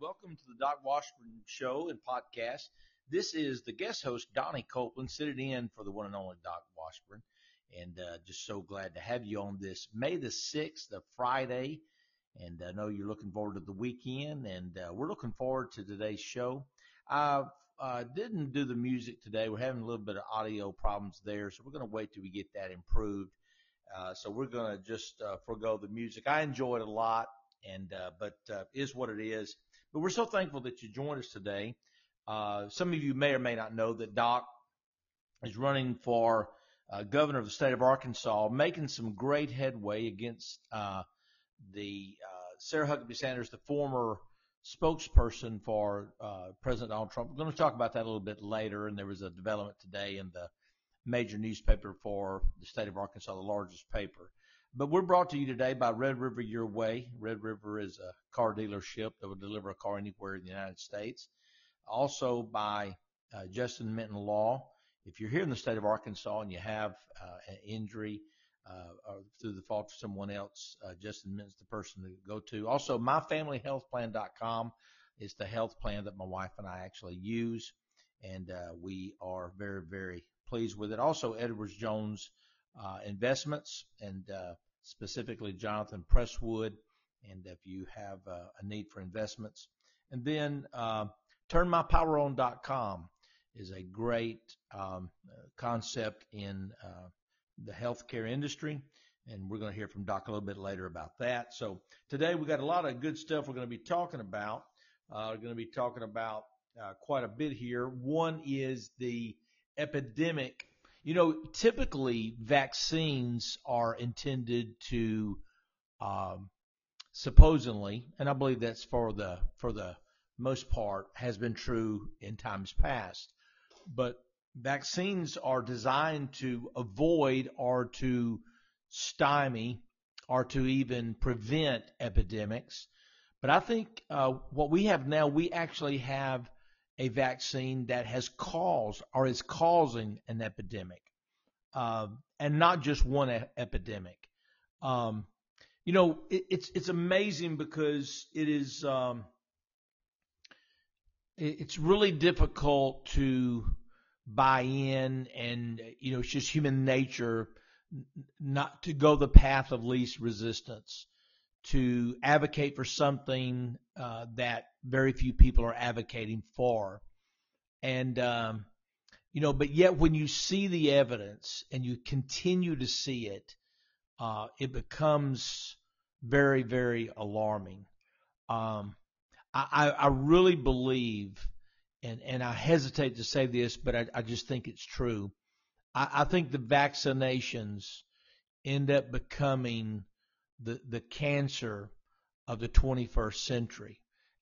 welcome to the Doc Washburn Show and podcast. This is the guest host, Donnie Copeland, sitting in for the one and only Doc Washburn. And uh, just so glad to have you on this May the 6th, the Friday. And I know you're looking forward to the weekend, and uh, we're looking forward to today's show. I uh, didn't do the music today. We're having a little bit of audio problems there, so we're going to wait till we get that improved. Uh, so we're going to just uh, forego the music. I enjoyed it a lot, and uh, but uh, is what it is. But we're so thankful that you joined us today. Uh, some of you may or may not know that Doc is running for uh, governor of the state of Arkansas, making some great headway against uh, the uh, Sarah Huckabee Sanders, the former spokesperson for uh, President Donald Trump. We're going to talk about that a little bit later. And there was a development today in the major newspaper for the state of Arkansas, the largest paper. But we're brought to you today by Red River Your Way. Red River is a car dealership that will deliver a car anywhere in the United States. Also by uh, Justin Minton Law. If you're here in the state of Arkansas and you have uh, an injury uh, or through the fault of someone else, uh, Justin Minton's the person to go to. Also, myfamilyhealthplan.com is the health plan that my wife and I actually use, and uh, we are very, very pleased with it. Also, Edwards Jones uh, Investments and specifically Jonathan Presswood, and if you have uh, a need for investments. And then uh, turnmypoweron.com is a great um, concept in uh, the healthcare industry. And we're going to hear from Doc a little bit later about that. So today we've got a lot of good stuff we're going to be talking about. Uh, we're going to be talking about uh, quite a bit here. One is the epidemic you know, typically vaccines are intended to, um, supposedly, and I believe that's for the for the most part has been true in times past, but vaccines are designed to avoid or to stymie or to even prevent epidemics. But I think uh, what we have now, we actually have a vaccine that has caused or is causing an epidemic, uh, and not just one e- epidemic. Um, you know, it, it's it's amazing because it is um, it, it's really difficult to buy in, and you know, it's just human nature not to go the path of least resistance to advocate for something uh, that very few people are advocating for. And, um, you know, but yet when you see the evidence and you continue to see it, uh, it becomes very, very alarming. Um, I, I really believe, and, and I hesitate to say this, but I, I just think it's true. I, I think the vaccinations end up becoming the the cancer of the 21st century.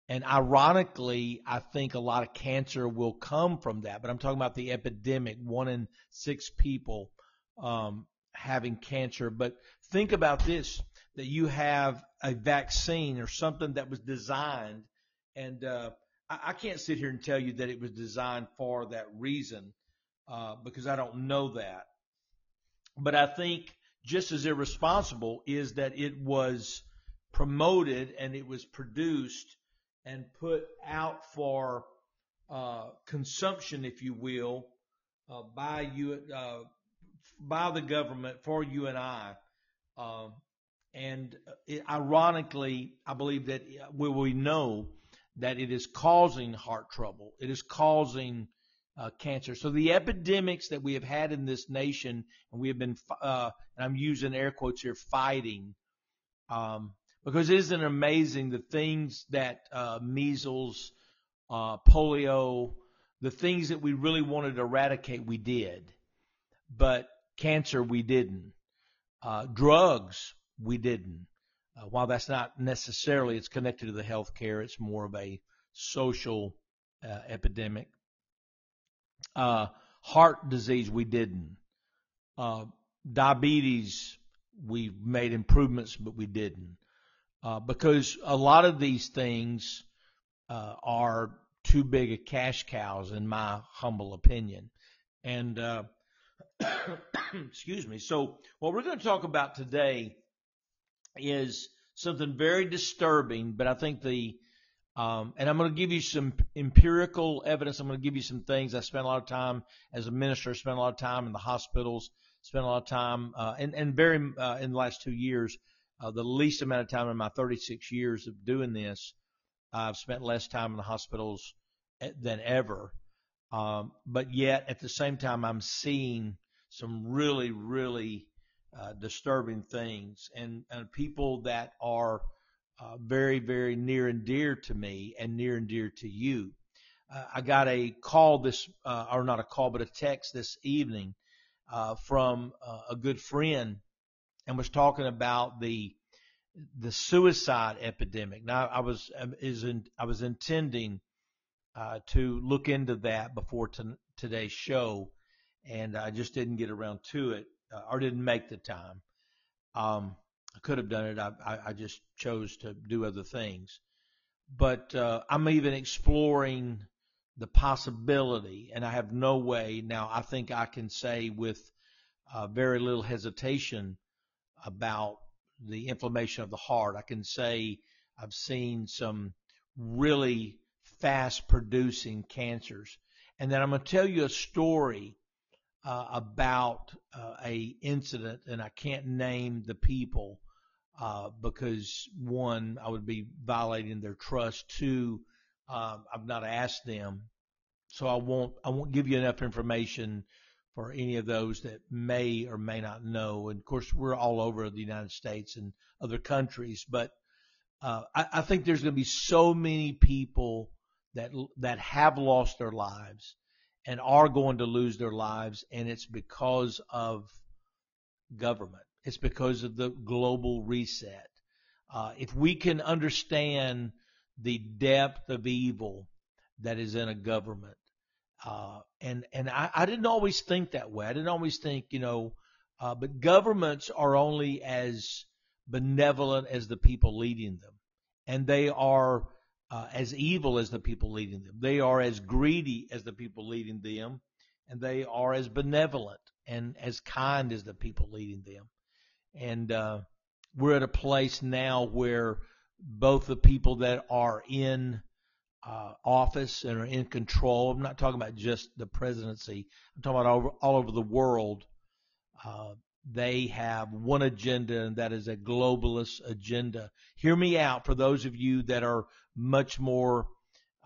And ironically, I think a lot of cancer will come from that. But I'm talking about the epidemic, one in six people um, having cancer. But think about this: that you have a vaccine or something that was designed, and uh, I, I can't sit here and tell you that it was designed for that reason uh, because I don't know that. But I think just as irresponsible is that it was promoted and it was produced and put out for uh, consumption, if you will, uh, by you uh, by the government for you and I. Um, and it, ironically, I believe that we, we know that it is causing heart trouble. It is causing uh, cancer. So the epidemics that we have had in this nation, and we have been, uh, and I'm using air quotes here, fighting, um, because isn't it amazing the things that uh, measles, uh, polio, the things that we really wanted to eradicate, we did, but cancer we didn't. Uh, drugs we didn't. Uh, while that's not necessarily it's connected to the health care, it's more of a social epidemic. Uh, heart disease, we didn't. Uh, diabetes, we made improvements, but we didn't. Uh, because a lot of these things uh, are too big a cash cows, in my humble opinion. And uh, excuse me. So, what we're going to talk about today is something very disturbing, but I think the Um, and I'm going to give you some empirical evidence. I'm going to give you some things. I spent a lot of time as a minister, spent a lot of time in the hospitals, spent a lot of time, uh, and, and very, uh, in the last two years, uh, the least amount of time in my 36 years of doing this, I've spent less time in the hospitals eh, than ever. Um, but yet at the same time, I'm seeing some really, really, uh, disturbing things and, and people that are, uh, very, very near and dear to me and near and dear to you. Uh, I got a call this, uh, or not a call, but a text this evening uh, from uh, a good friend and was talking about the the suicide epidemic. Now, I was um, is I was intending uh, to look into that before today's show, and I just didn't get around to it or didn't make the time. Um, I could have done it. I, I, I just chose to do other things. But uh, I'm even exploring the possibility, and I have no way now. I think I can say with uh, very little hesitation about the inflammation of the heart. I can say I've seen some really fast producing cancers. And then I'm going to tell you a story uh, about uh, a incident, and I can't name the people uh, because one, I would be violating their trust. Two, um, I've not asked them, so I won't I won't give you enough information for any of those that may or may not know. And of course, we're all over the United States and other countries, but uh, I, I think there's going to be so many people that that have lost their lives and are going to lose their lives, and it's because of government. It's because of the global reset. Uh, if we can understand the depth of evil that is in a government, uh, and and I, I didn't always think that way. I didn't always think, you know, uh, but governments are only as benevolent as the people leading them, and they are uh, as evil as the people leading them. They are as greedy as the people leading them, and they are as benevolent and as kind as the people leading them. And uh, we're at a place now where both the people that are in uh, office and are in control, I'm not talking about just the presidency, I'm talking about all, all over the world, uh, they have one agenda, and that is a globalist agenda. Hear me out for those of you that are much more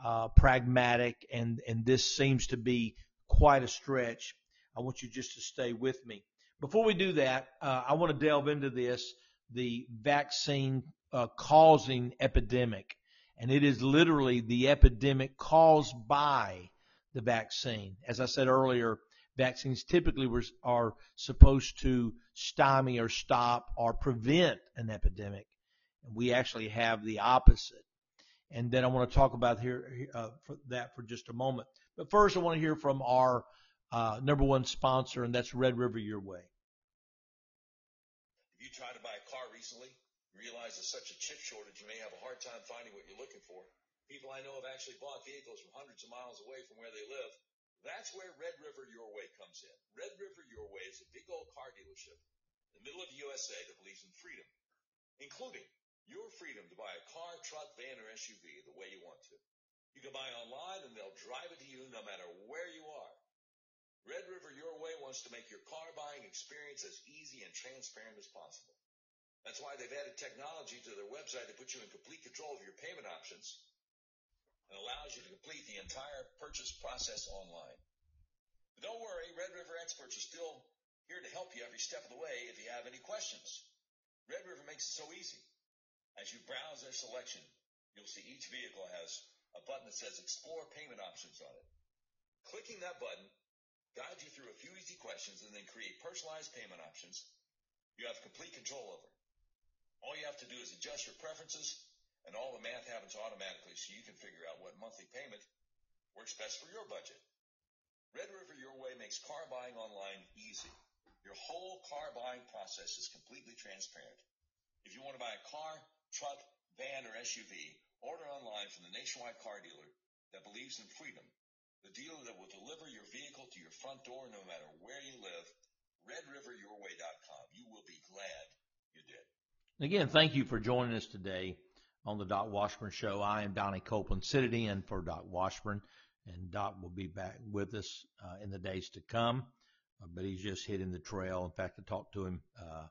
uh, pragmatic, and, and this seems to be quite a stretch. I want you just to stay with me. Before we do that, uh, I want to delve into this the vaccine uh, causing epidemic. And it is literally the epidemic caused by the vaccine. As I said earlier, vaccines typically were, are supposed to stymie or stop or prevent an epidemic. And we actually have the opposite. And then I want to talk about here uh, for that for just a moment. But first, I want to hear from our uh, number one sponsor, and that's Red River Your Way. If you try to buy a car recently, you realize there's such a chip shortage, you may have a hard time finding what you're looking for. People I know have actually bought vehicles from hundreds of miles away from where they live. That's where Red River Your Way comes in. Red River Your Way is a big old car dealership in the middle of the USA that believes in freedom, including your freedom to buy a car, truck, van, or SUV the way you want to. You can buy online and they'll drive it to you no matter where you are. Red River Your Way wants to make your car buying experience as easy and transparent as possible. That's why they've added technology to their website to put you in complete control of your payment options and allows you to complete the entire purchase process online. But don't worry, Red River experts are still here to help you every step of the way if you have any questions. Red River makes it so easy. As you browse their selection, you'll see each vehicle has a button that says explore payment options on it. Clicking that button guide you through a few easy questions, and then create personalized payment options you have complete control over. All you have to do is adjust your preferences, and all the math happens automatically so you can figure out what monthly payment works best for your budget. Red River Your Way makes car buying online easy. Your whole car buying process is completely transparent. If you want to buy a car, truck, van, or SUV, order online from the nationwide car dealer that believes in freedom the dealer that will deliver your vehicle to your front door no matter where you live. RedRiverYourWay.com. You will be glad you did. Again, thank you for joining us today on the Doc Washburn Show. I am Donnie Copeland, sitting in for Doc Washburn, and Doc will be back with us uh, in the days to come. Uh, but he's just hitting the trail. In fact, I talked to him uh,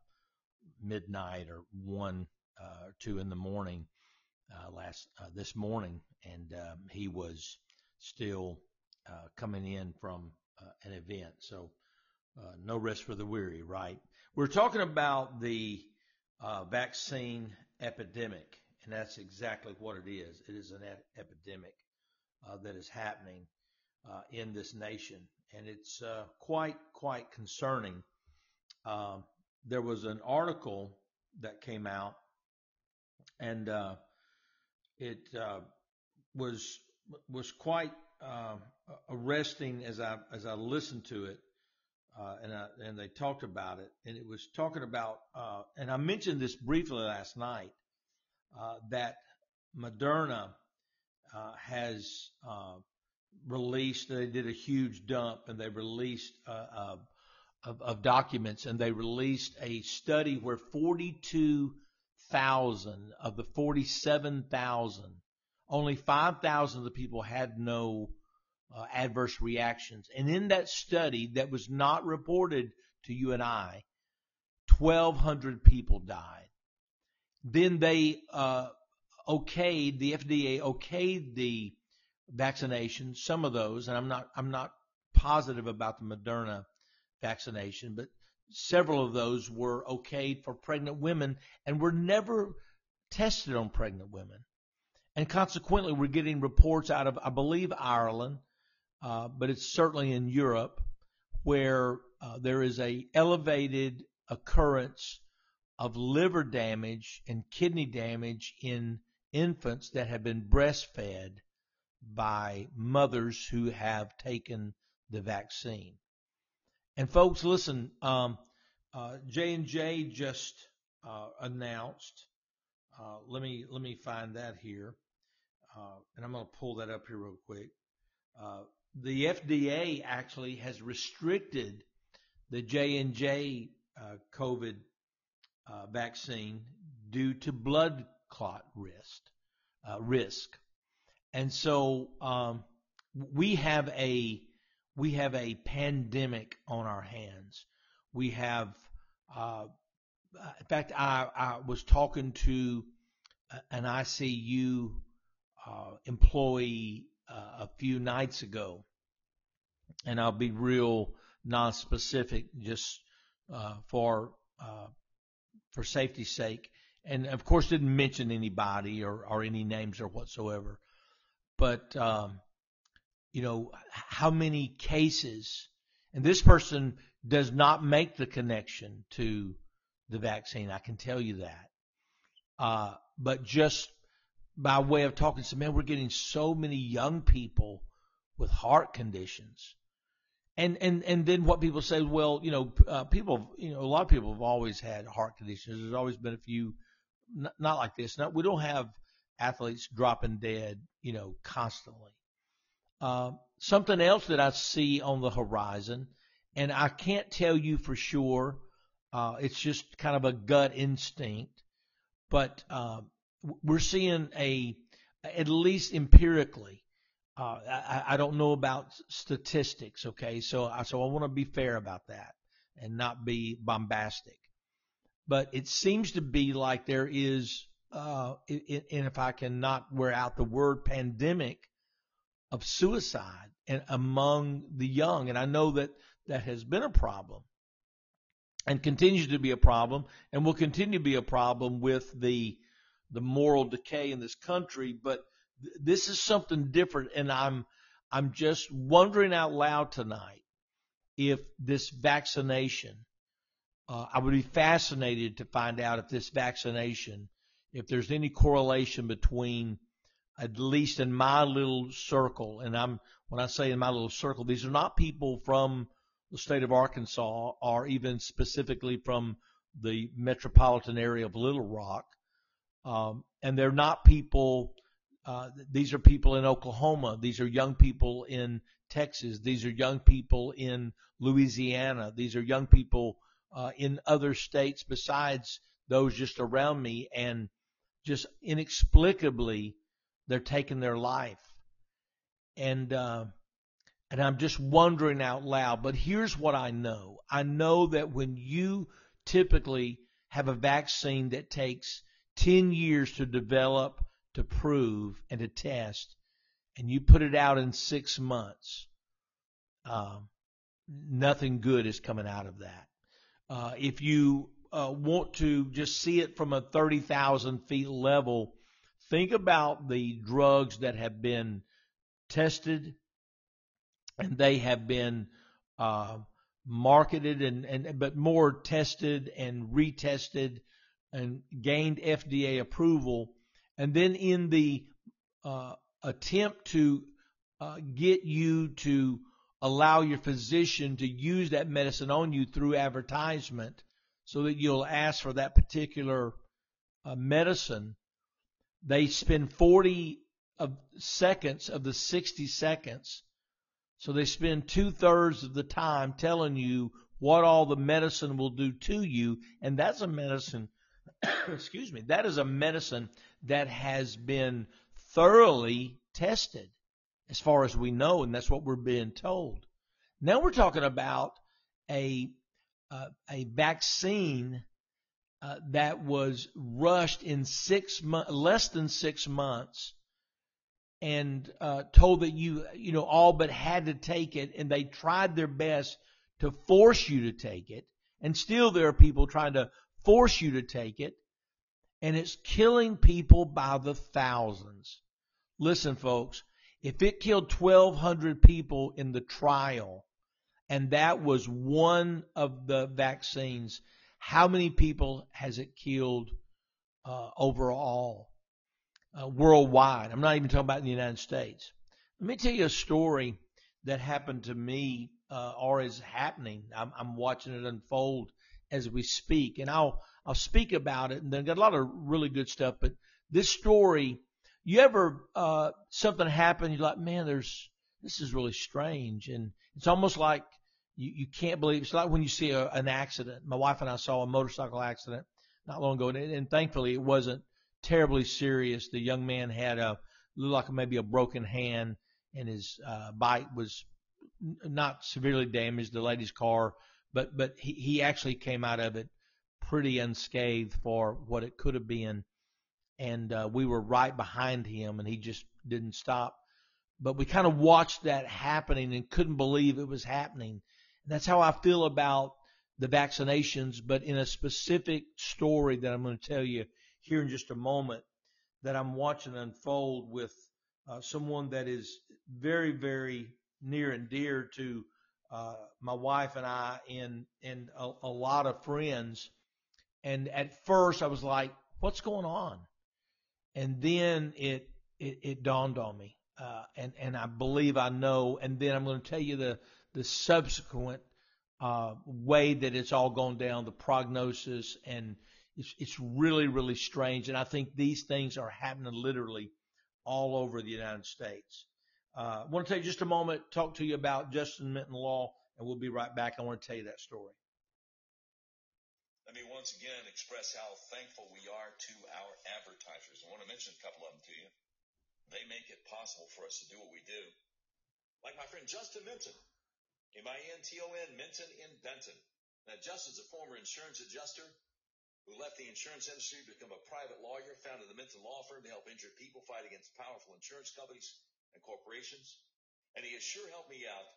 midnight or one uh, or two in the morning uh, last uh, this morning, and um, he was still uh, coming in from uh, an event. So uh, no rest for the weary, right? We're talking about the uh, vaccine epidemic, and that's exactly what it is. It is an epidemic that is happening in this nation, and it's quite quite concerning. Um, there was an article that came out, and it uh, was was quite uh, arresting as I as I listened to it, uh, and I, and they talked about it, and it was talking about, uh, and I mentioned this briefly last night, uh, that Moderna uh, has uh, released. They did a huge dump, and they released uh, of, of documents, and they released a study where 42,000 of the 47,000, only 5,000 of the people had no uh, adverse reactions. And in that study that was not reported to you and I, 1,200 people died. Then they uh, okayed the FDA okayed the vaccination, some of those, and I'm not I'm not positive about the Moderna vaccination, but several of those were okayed for pregnant women and were never tested on pregnant women. And consequently, we're getting reports out of, I believe, Ireland, uh, but it's certainly in Europe, where uh, there is a elevated occurrence of liver damage and kidney damage in infants that have been breastfed by mothers who have taken the vaccine. And folks, listen, um, uh, just uh, announced. Uh, let me let me find that here, and I'm going to pull that up here real quick. Uh, the FDA actually has restricted the J and J uh, COVID vaccine due to blood clot risk. risk, and so um, we have a we have a pandemic on our hands. We have, uh, in fact, I, I was talking to an ICU uh, employee uh, a few nights ago, and I'll be real non-specific just uh, for uh, for safety's sake, and of course didn't mention anybody or, or any names or whatsoever, but um, you know, how many cases, and this person does not make the connection to the vaccine. I can tell you that. Uh, but just by way of talking to man, we're getting so many young people with heart conditions. And, and, and then what people say, well, you know, uh, people, you know, a lot of people have always had heart conditions. There's always been a few, not, not like this. Not, we don't have athletes dropping dead, you know, constantly. Uh, something else that I see on the horizon, and I can't tell you for sure. Uh, it's just kind of a gut instinct, but uh, we're seeing a, at least empirically. Uh, I, I don't know about statistics, okay? So, I, so I want to be fair about that and not be bombastic. But it seems to be like there is, uh, and if I cannot wear out the word pandemic, of suicide and among the young. And I know that that has been a problem and continues to be a problem and will continue to be a problem with the the moral decay in this country. But th- this is something different, and I'm I'm just wondering out loud tonight if this vaccination. Uh, I would be fascinated to find out if this vaccination, if there's any correlation between at least in my little circle, and I'm when I say in my little circle, these are not people from the state of Arkansas or even specifically from the metropolitan area of Little Rock, um, and they're not people. Uh, these are people in Oklahoma. These are young people in Texas. These are young people in Louisiana. These are young people uh, in other states besides those just around me. And just inexplicably they're taking their life. And uh, and I'm just wondering out loud. But here's what I know: I know that when you typically have a vaccine that takes 10 years to develop, to prove, and to test, and you put it out in six months, um, nothing good is coming out of that. Uh, if you uh, want to just see it from a 30,000 feet level, think about the drugs that have been tested and they have been uh, marketed and, and but more tested and retested and gained FDA approval, and then in the uh, attempt to uh, get you to allow your physician to use that medicine on you through advertisement, so that you'll ask for that particular uh, medicine. They spend 40 of seconds of the 60 seconds so they spend two thirds of the time telling you what all the medicine will do to you, and that's a medicine, excuse me, that is a medicine that has been thoroughly tested as far as we know, and that's what we're being told. Now we're talking about a uh, a vaccine uh, that was rushed in six months, less than six months, and uh, told that you you know all but had to take it, and they tried their best to force you to take it, and still there are people trying to force you to take it, and it's killing people by the thousands. Listen, folks, if it killed 1,200 people in the trial, and that was one of the vaccines, how many people has it killed uh, overall? uh, worldwide. I'm not even talking about in the United States. Let me tell you a story that happened to me uh, or is happening. I'm, I'm watching it unfold as we speak, and I'll I'll speak about it. And then got a lot of really good stuff. But this story, you ever uh, something happened? You're like, man, there's this is really strange, and it's almost like you, you can't believe. It's like when you see a, an accident. My wife and I saw a motorcycle accident not long ago, and, and thankfully it wasn't terribly serious. The young man had a looked like maybe a broken hand, and his uh, bike was not severely damaged. The lady's car, but but he, he actually came out of it pretty unscathed for what it could have been. And uh, we were right behind him, and he just didn't stop. But we kind of watched that happening and couldn't believe it was happening. And that's how I feel about the vaccinations, but in a specific story that I'm going to tell you here in just a moment that I'm watching unfold with uh, someone that is very, very near and dear to uh, my wife and I and and a, a lot of friends. And at first, I was like, "What's going on?" And then it it, it dawned on me, uh, and and I believe I know. And then I'm going to tell you the the subsequent uh, way that it's all gone down, the prognosis and it's, it's really, really strange. And I think these things are happening literally all over the United States. Uh, I want to take just a moment, talk to you about Justin Minton Law, and we'll be right back. I want to tell you that story. Let me once again express how thankful we are to our advertisers. I want to mention a couple of them to you. They make it possible for us to do what we do. Like my friend Justin Minton, M-I-N-T-O-N, Minton in Benton. Now, Justin's a former insurance adjuster who left the insurance industry to become a private lawyer, founded the Minton Law Firm to help injured people fight against powerful insurance companies and corporations. And he has sure helped me out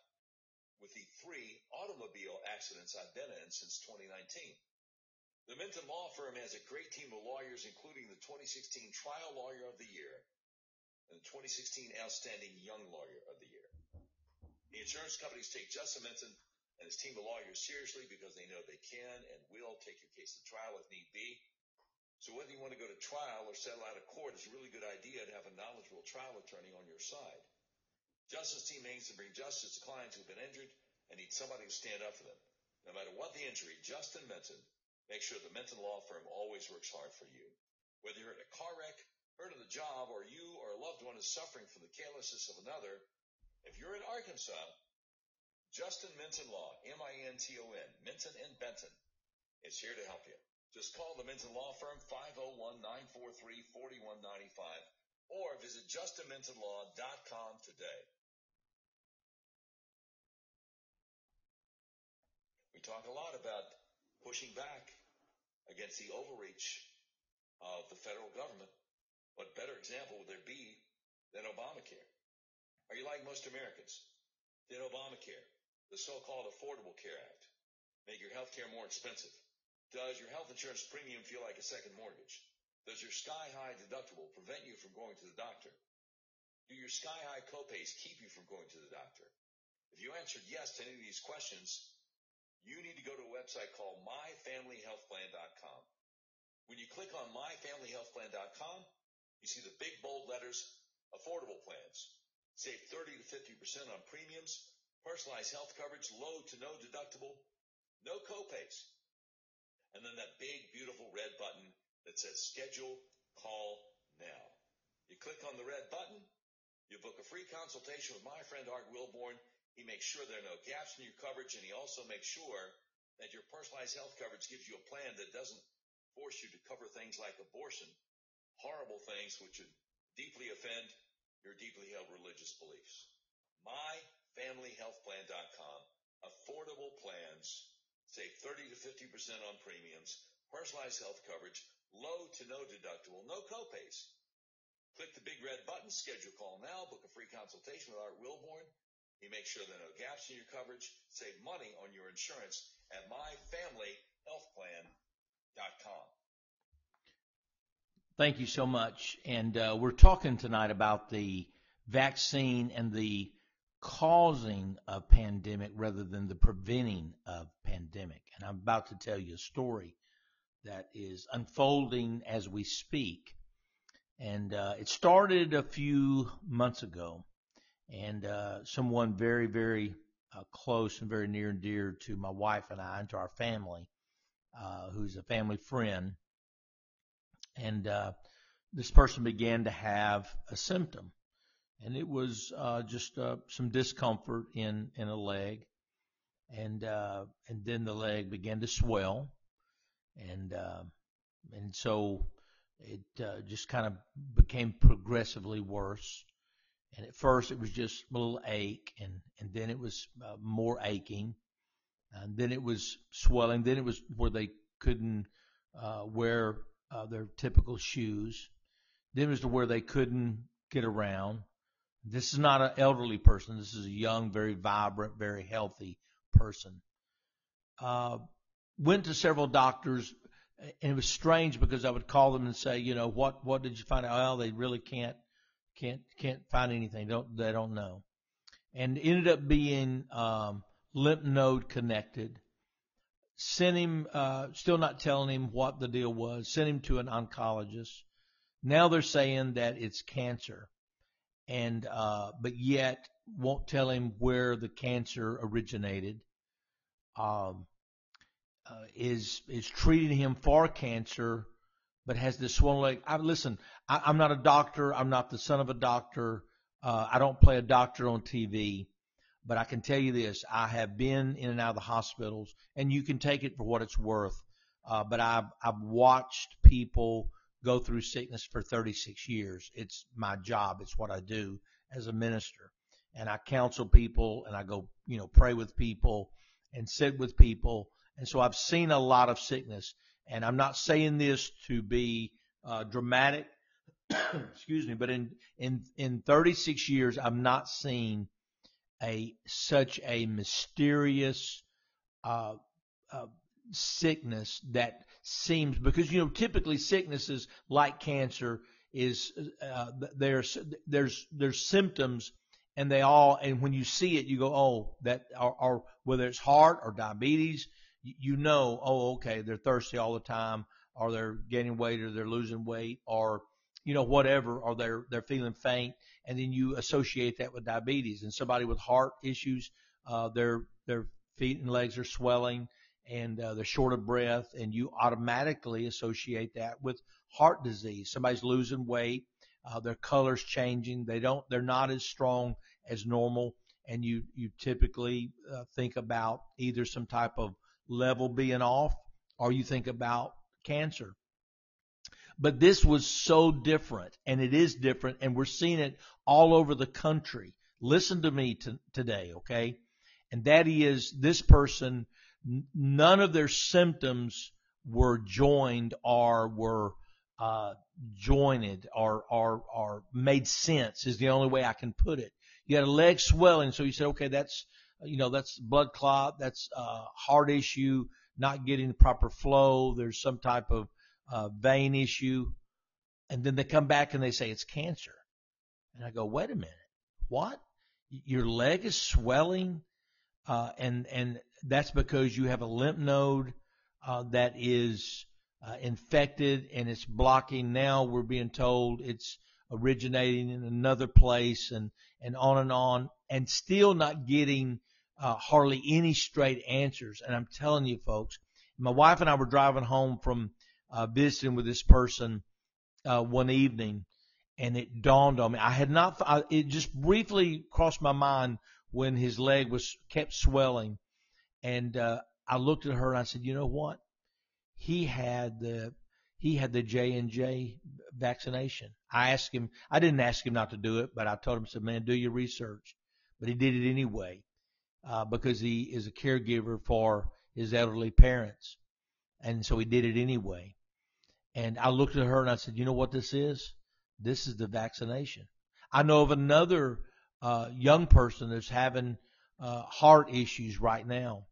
with the three automobile accidents I've been in since 2019. The Minton Law Firm has a great team of lawyers, including the 2016 Trial Lawyer of the Year and the 2016 Outstanding Young Lawyer of the Year. The insurance companies take Justin Minton and his team of lawyers seriously because they know they can and will take your case to trial if need be. So whether you want to go to trial or settle out of court, it's a really good idea to have a knowledgeable trial attorney on your side. Justin's team aims to bring justice to clients who've been injured and need somebody to stand up for them. No matter what the injury, Justin Minton makes sure the Minton Law Firm always works hard for you. Whether you're in a car wreck, hurt on the job, or you or a loved one is suffering from the carelessness of another, if you're in Arkansas, Justin Minton Law, M-I-N-T-O-N, Minton and Benton, is here to help you. Just call the Minton Law Firm 501-943-4195 or visit justinmintonlaw.com today. We talk a lot about pushing back against the overreach of the federal government. What better example would there be than Obamacare? Are you like most Americans? Did Obamacare, the so-called Affordable Care Act, make your health care more expensive? Does your health insurance premium feel like a second mortgage? Does your sky-high deductible prevent you from going to the doctor? Do your sky-high copays keep you from going to the doctor? If you answered yes to any of these questions, you need to go to a website called myfamilyhealthplan.com. When you click on myfamilyhealthplan.com, you see the big bold letters, affordable plans. Save 30 to 50% on premiums, personalized health coverage, low to no deductible, no copays. And then that big, beautiful red button that says schedule, call now. You click on the red button, you book a free consultation with my friend Art Wilborn. He makes sure there are no gaps in your coverage and he also makes sure that your personalized health coverage gives you a plan that doesn't force you to cover things like abortion, horrible things which would deeply offend your deeply held religious beliefs. MyFamilyHealthPlan.com. Affordable plans. Save 30 to 50% on premiums. Personalized health coverage. Low to no deductible. No copays. Click the big red button. Schedule call now. Book a free consultation with Art Wilborn. He makes sure there are no gaps in your coverage. Save money on your insurance at MyFamilyHealthPlan.com. Thank you so much. And uh, we're talking tonight about the vaccine and the causing a pandemic rather than the preventing of pandemic. And I'm about to tell you a story that is unfolding as we speak. And uh, it started a few months ago. And uh, someone very, very uh, close and very near and dear to my wife and I and to our family, uh, who's a family friend, and uh, this person began to have a symptom, and it was uh, just uh, some discomfort in in a leg, and uh, and then the leg began to swell, and uh, and so it uh, just kind of became progressively worse. And at first it was just a little ache, and and then it was uh, more aching, and then it was swelling. Then it was where they couldn't wear their typical shoes. Then it was to where they couldn't get around. This is not an elderly person. This is a young, very vibrant, very healthy person. Uh, went to several doctors, and it was strange because I would call them and say, you know, what what did you find out? Well, they really can't can't can't find anything. Don't they don't know, and ended up being um, lymph node connected sent him, uh, still not telling him what the deal was, sent him to an oncologist. Now they're saying that it's cancer, and uh, but yet won't tell him where the cancer originated. Um, uh, is is treating him for cancer, but has this swollen leg. I, listen, I, I'm not a doctor. I'm not the son of a doctor. Uh, I don't play a doctor on TV. But I can tell you this: I have been in and out of the hospitals, and you can take it for what it's worth. Uh, but I've I've watched people go through sickness for 36 years. It's my job. It's what I do as a minister, and I counsel people, and I go, you know, pray with people, and sit with people, and so I've seen a lot of sickness. And I'm not saying this to be uh, dramatic, excuse me, but in in in 36 years, I've not seen a such a mysterious uh, uh, sickness that seems because you know typically sicknesses like cancer is uh, there's there's there's symptoms and they all and when you see it you go oh that or, or whether it's heart or diabetes you know oh okay they're thirsty all the time or they're gaining weight or they're losing weight or you know, whatever, or they're they're feeling faint, and then you associate that with diabetes. And somebody with heart issues, uh, their their feet and legs are swelling, and uh, they're short of breath, and you automatically associate that with heart disease. Somebody's losing weight, uh, their color's changing, they don't, they're not as strong as normal, and you you typically uh, think about either some type of level being off, or you think about cancer. But this was so different, and it is different, and we're seeing it all over the country. Listen to me t- today, okay? And that is this person, none of their symptoms were joined or were uh, jointed or, or, or made sense is the only way I can put it. You had a leg swelling, so you said, okay, that's, you know, that's blood clot, that's uh, heart issue, not getting the proper flow, there's some type of uh, vein issue. And then they come back and they say it's cancer. And I go, wait a minute, what? Your leg is swelling, uh, and and that's because you have a lymph node uh, that is uh, infected and it's blocking. Now we're being told it's originating in another place and, and on and on and still not getting uh, hardly any straight answers. And I'm telling you folks, my wife and I were driving home from uh, visiting with this person uh, one evening and it dawned on me. I had not, I, it just briefly crossed my mind when his leg was kept swelling. And, uh, I looked at her and I said, you know what? he had the he had the J and J vaccination. I asked him. I didn't ask him not to do it, but I told him, said, "Man, do your research." But he did it anyway uh, because he is a caregiver for his elderly parents, and so he did it anyway. And I looked at her and I said, "You know what this is? This is the vaccination." I know of another uh, young person that's having uh, heart issues right now,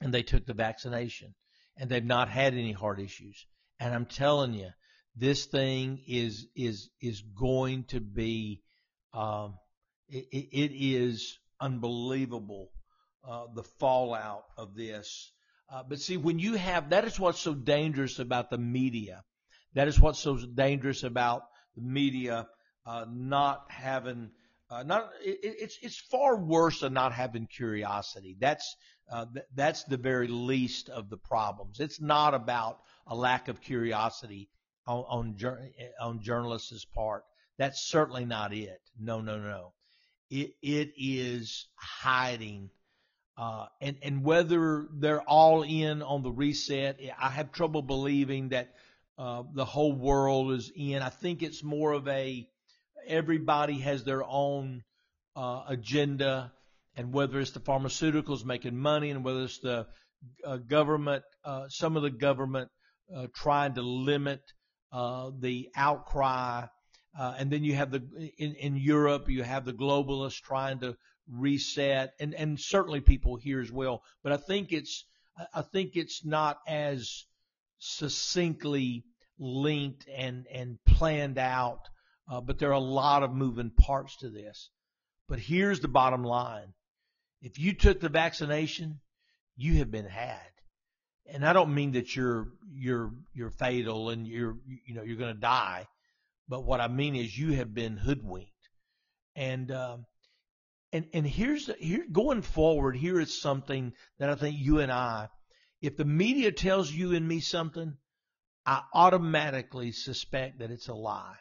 and they took the vaccination and they've not had any heart issues. And I'm telling you, this thing is is is going to be um, it, it is unbelievable uh, the fallout of this. Uh, but see, when you have that is what's so dangerous about the media. That is what's so dangerous about the media uh, not having uh, not it, it's it's far worse than not having curiosity. That's uh, th- that's the very least of the problems. It's not about a lack of curiosity on on, on journalists' part. That's certainly not it. No, no, no. It it is hiding, uh, and and whether they're all in on the reset, I have trouble believing that uh, the whole world is in. I think it's more of a everybody has their own uh, agenda and whether it's the pharmaceuticals making money and whether it's the uh, government, uh, some of the government uh, trying to limit uh, the outcry. Uh, and then you have the in, in Europe, you have the globalists trying to reset, and and certainly people here as well. But I think it's I think it's not as succinctly linked and and planned out. Uh, but there are a lot of moving parts to this. But here's the bottom line. If you took the vaccination, you have been had. And I don't mean that you're you're you're fatal and you're you know you're going to die, but what I mean is you have been hoodwinked. And um, and and here's here going forward. Here is something that I think you and I, if the media tells you and me something, I automatically suspect that it's a lie.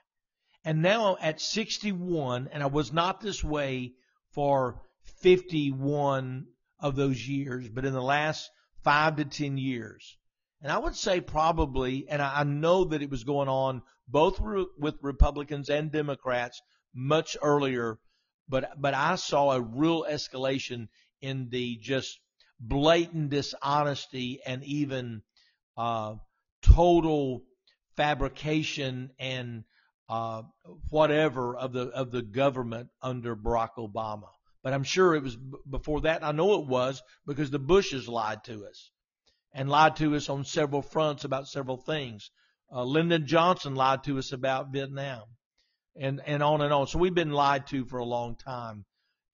And now at 61, and I was not this way for 51 of those years, but in the last five to 10 years. And I would say probably, and I know that it was going on both with Republicans and Democrats much earlier, but, but I saw a real escalation in the just blatant dishonesty and even, uh, total fabrication and, uh, whatever of the, of the government under Barack Obama. But I'm sure it was before that. I know it was because the Bushes lied to us and lied to us on several fronts about several things. Uh, Lyndon Johnson lied to us about Vietnam and, and on and on. So we've been lied to for a long time.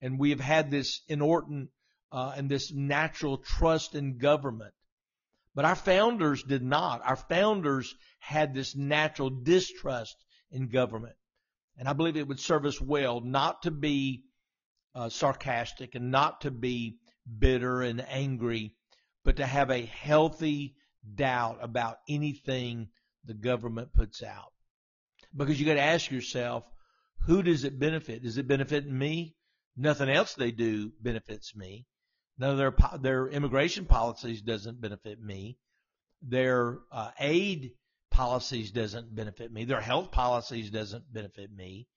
And we have had this inordinate uh, and this natural trust in government. But our founders did not. Our founders had this natural distrust in government. And I believe it would serve us well not to be uh, sarcastic and not to be bitter and angry, but to have a healthy doubt about anything the government puts out. Because you got to ask yourself, who does it benefit? Does it benefit me? Nothing else they do benefits me. None of their their immigration policies doesn't benefit me. their uh, aid policies doesn't benefit me. Their health policies doesn't benefit me.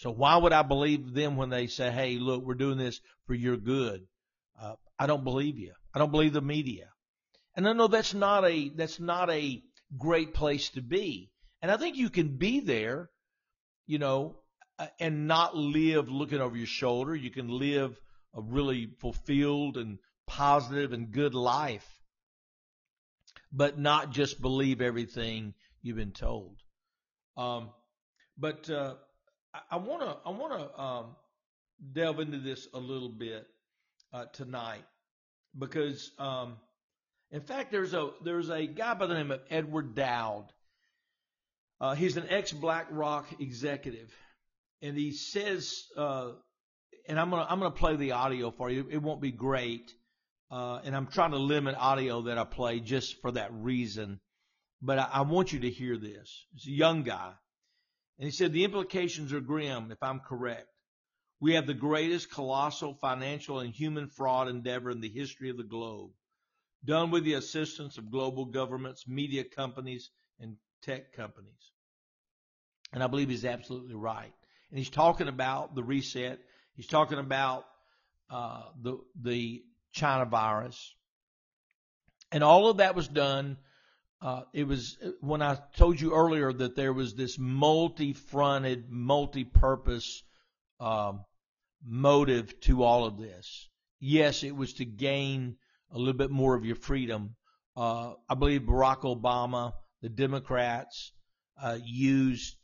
So why would I believe them when they say, "Hey, look, we're doing this for your good"? Uh, I don't believe you. I don't believe the media. And I know that's not a that's not a great place to be. And I think you can be there, you know, uh, and not live looking over your shoulder. You can live a really fulfilled and positive and good life, but not just believe everything you've been told. Um, but uh, I want to I want to um, delve into this a little bit uh, tonight because, um, in fact, there's a there's a guy by the name of Edward Dowd. Uh, he's an ex BlackRock executive, and he says, uh, and I'm gonna I'm gonna play the audio for you. It won't be great, uh, and I'm trying to limit audio that I play just for that reason. But I, I want you to hear this. He's a young guy, and he said the implications are grim if I'm correct. We have the greatest colossal financial and human fraud endeavor in the history of the globe, done with the assistance of global governments, media companies, and tech companies. And I believe he's absolutely right. And he's talking about the reset. He's talking about uh, the the China virus, and all of that was done. Uh, it was when I told you earlier that there was this multi-fronted, multi-purpose um, motive to all of this. Yes, it was to gain a little bit more of your freedom. Uh, I believe Barack Obama, the Democrats, uh, used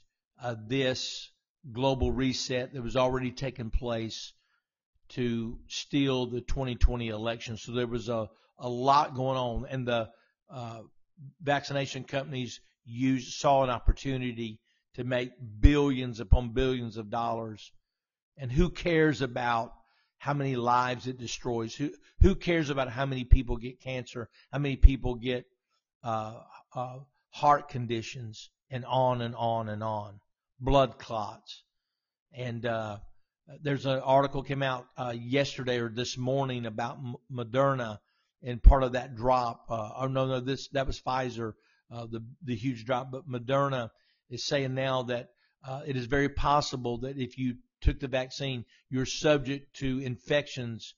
uh, this global reset that was already taking place to steal the 2020 election. So there was a, a lot going on, and the uh, vaccination companies used saw an opportunity to make billions upon billions of dollars and who cares about how many lives it destroys? Who who cares about how many people get cancer? How many people get uh, uh, heart conditions? And on and on and on, blood clots. And uh, there's an article came out uh, yesterday or this morning about M- Moderna and part of that drop. Uh, oh no, no, this that was Pfizer, uh, the the huge drop. But Moderna is saying now that uh, it is very possible that if you took the vaccine, you're subject to infections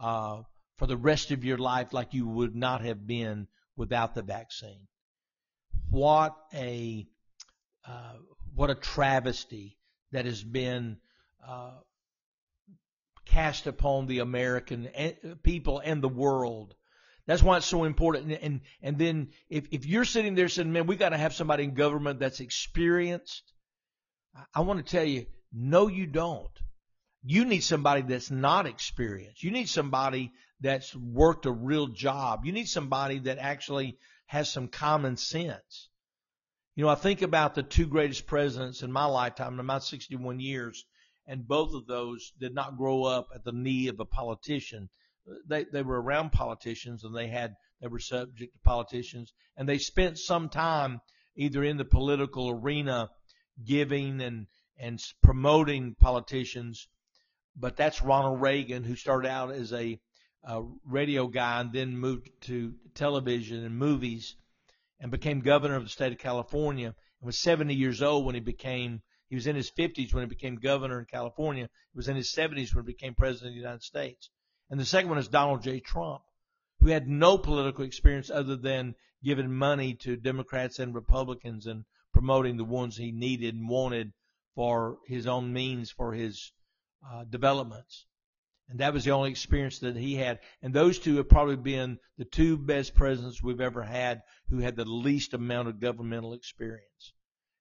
uh, for the rest of your life like you would not have been without the vaccine. What a uh, what a travesty that has been uh, cast upon the American people and the world. That's why it's so important. And and then if if you're sitting there saying, "Man, we got to have somebody in government that's experienced," I want to tell you, no, you don't. You need somebody that's not experienced. You need somebody that's worked a real job. You need somebody that actually has some common sense. You know, I think about the two greatest presidents in my lifetime, in my 61 years, and both of those did not grow up at the knee of a politician. They they were around politicians and they had they were subject to politicians and they spent some time either in the political arena giving and and promoting politicians. But that's Ronald Reagan, who started out as a, a radio guy and then moved to television and movies and became governor of the state of California and was 70 years old when he became he was in his 50s when he became governor in California. He was in his 70s when he became president of the United States. And the second one is Donald J. Trump, who had no political experience other than giving money to Democrats and Republicans and promoting the ones he needed and wanted for his own means for his uh, developments. And that was the only experience that he had. And those two have probably been the two best presidents we've ever had who had the least amount of governmental experience.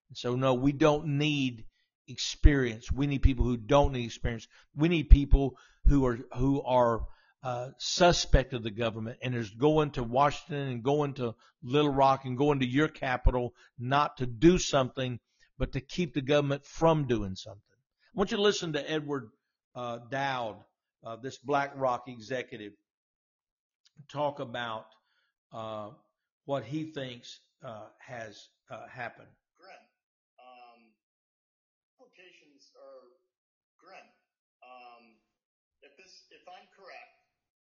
And so, no, we don't need experience. We need people who don't need experience. We need people who are who are uh, suspect of the government and is going to Washington and going to Little Rock and going to your capital not to do something but to keep the government from doing something. I want you to listen to Edward uh, Dowd, uh, this BlackRock executive, talk about uh, what he thinks uh, has uh, happened. Gren, um, implications are grim. Um, if this, if I'm correct,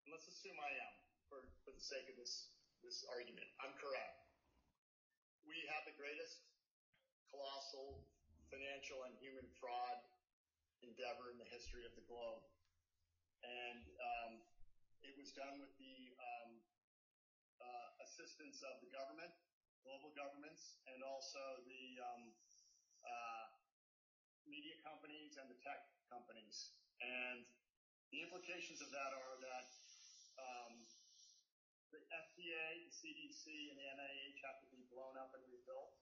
and let's assume I am for, for the sake of this this argument, I'm correct we have the greatest colossal financial and human fraud endeavor in the history of the globe. And um, it was done with the um, uh, assistance of the government, global governments, and also the um, uh, media companies and the tech companies. And the implications of that are that um, the FDA, the CDC, and the NIH have to be blown up and rebuilt.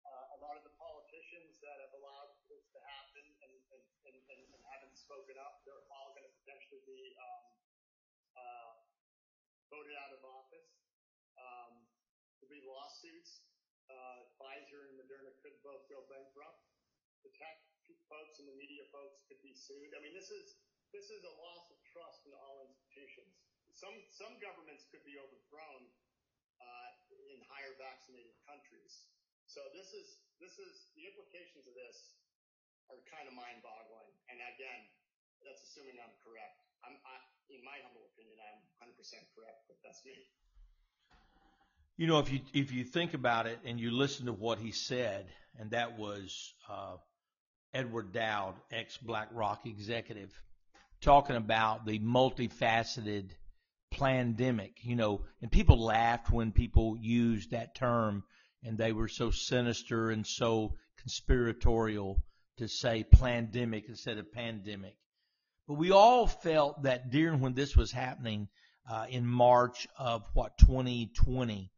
Uh, a lot of the politicians that have allowed this to happen and, and, and, and, and haven't spoken up, they're all going to potentially be um, uh, voted out of office. Um, there'll be lawsuits. Uh, Pfizer and Moderna could both go bankrupt. The tech folks and the media folks could be sued. I mean, this is this is a loss of trust in all. Some some governments could be overthrown uh, in higher vaccinated countries. So this is this is the implications of this are kind of mind-boggling. And again, that's assuming I'm correct. I'm I, in my humble opinion, I'm 100% correct, but that's me. You know, if you if you think about it and you listen to what he said, and that was uh, Edward Dowd, ex BlackRock executive, talking about the multifaceted pandemic. You know, and people laughed when people used that term, and they were so sinister and so conspiratorial to say plandemic instead of pandemic. But we all felt that during when this was happening uh, in March of what 2020,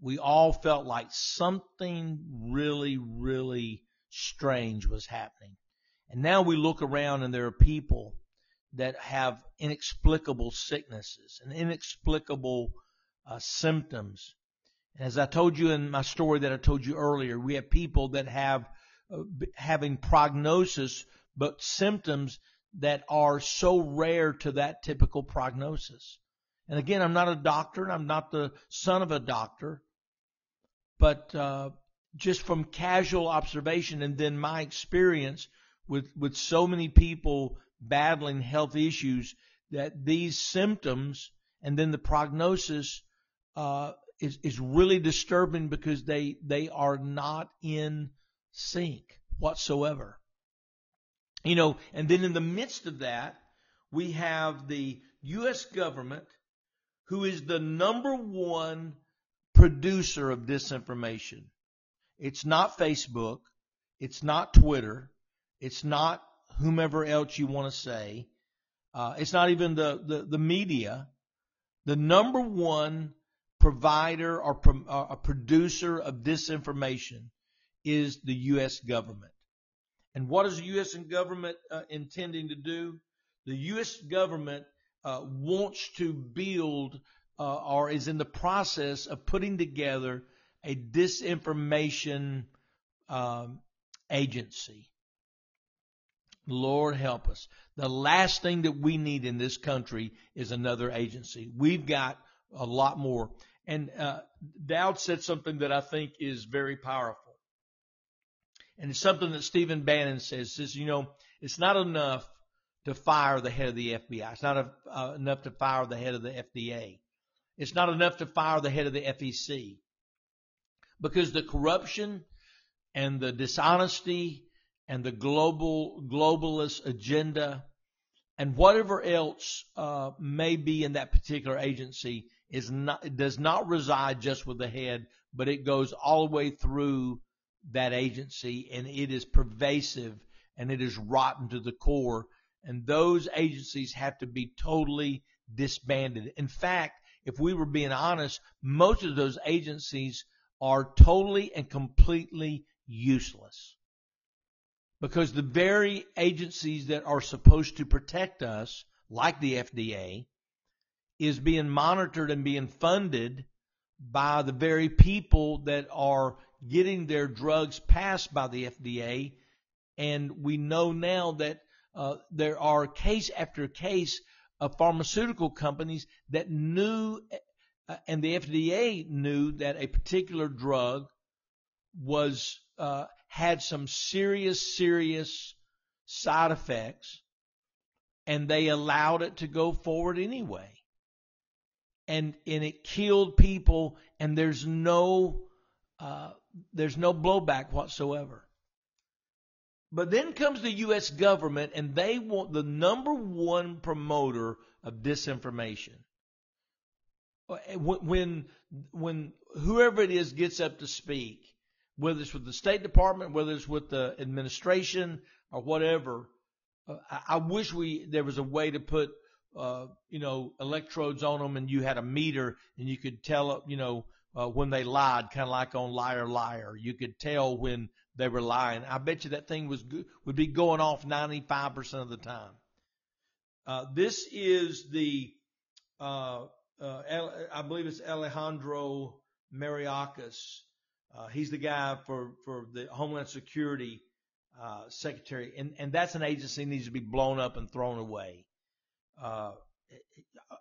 we all felt like something really, really strange was happening. And now we look around and there are people that have inexplicable sicknesses and inexplicable uh, symptoms. And as I told you in my story that I told you earlier, we have people that have uh, having prognosis but symptoms that are so rare to that typical prognosis. And again, I'm not a doctor, I'm not the son of a doctor, but uh, just from casual observation and then my experience with with so many people battling health issues that these symptoms and then the prognosis uh, is is really disturbing because they they are not in sync whatsoever. You know, and then in the midst of that, we have the U.S. government, who is the number one producer of disinformation. It's not Facebook. It's not Twitter. It's not whomever else you want to say. Uh, it's not even the, the, the, media. The number one provider or pro, uh, a producer of disinformation is the U.S. government. And what is the U.S. government uh, intending to do? The U.S. government uh, wants to build uh, or is in the process of putting together a disinformation um, agency. Lord help us. The last thing that we need in this country is another agency. We've got a lot more. And uh, Dowd said something that I think is very powerful. And it's something that Stephen Bannon says, says, you know, it's not enough to fire the head of the FBI. It's not a, uh, enough to fire the head of the FDA. It's not enough to fire the head of the FEC because the corruption and the dishonesty and the global globalist agenda and whatever else uh, may be in that particular agency is not does not reside just with the head, but it goes all the way through that agency and it is pervasive and it is rotten to the core. And those agencies have to be totally disbanded. In fact, if we were being honest, most of those agencies are totally and completely useless. Because the very agencies that are supposed to protect us, like the FDA, is being monitored and being funded by the very people that are getting their drugs passed by the FDA. And we know now that uh, there are case after case of pharmaceutical companies that knew, uh, and the FDA knew that a particular drug was uh, had some serious, serious side effects, and they allowed it to go forward anyway. And and it killed people, and there's no uh, there's no blowback whatsoever. But then comes the U.S. government, and they want the number one promoter of disinformation. When when whoever it is gets up to speak, whether it's with the State Department, whether it's with the administration or whatever, uh, I, I wish we there was a way to put uh, you know electrodes on them, and you had a meter, and you could tell you know uh, when they lied, kind of like on Liar Liar. You could tell when they were lying. I bet you that thing was would be going off 95% of the time. Uh, this is the, uh, uh, I believe it's Alejandro Mayorkas. Uh, he's the guy for, for the Homeland Security uh, Secretary, and, and that's an agency that needs to be blown up and thrown away. Uh,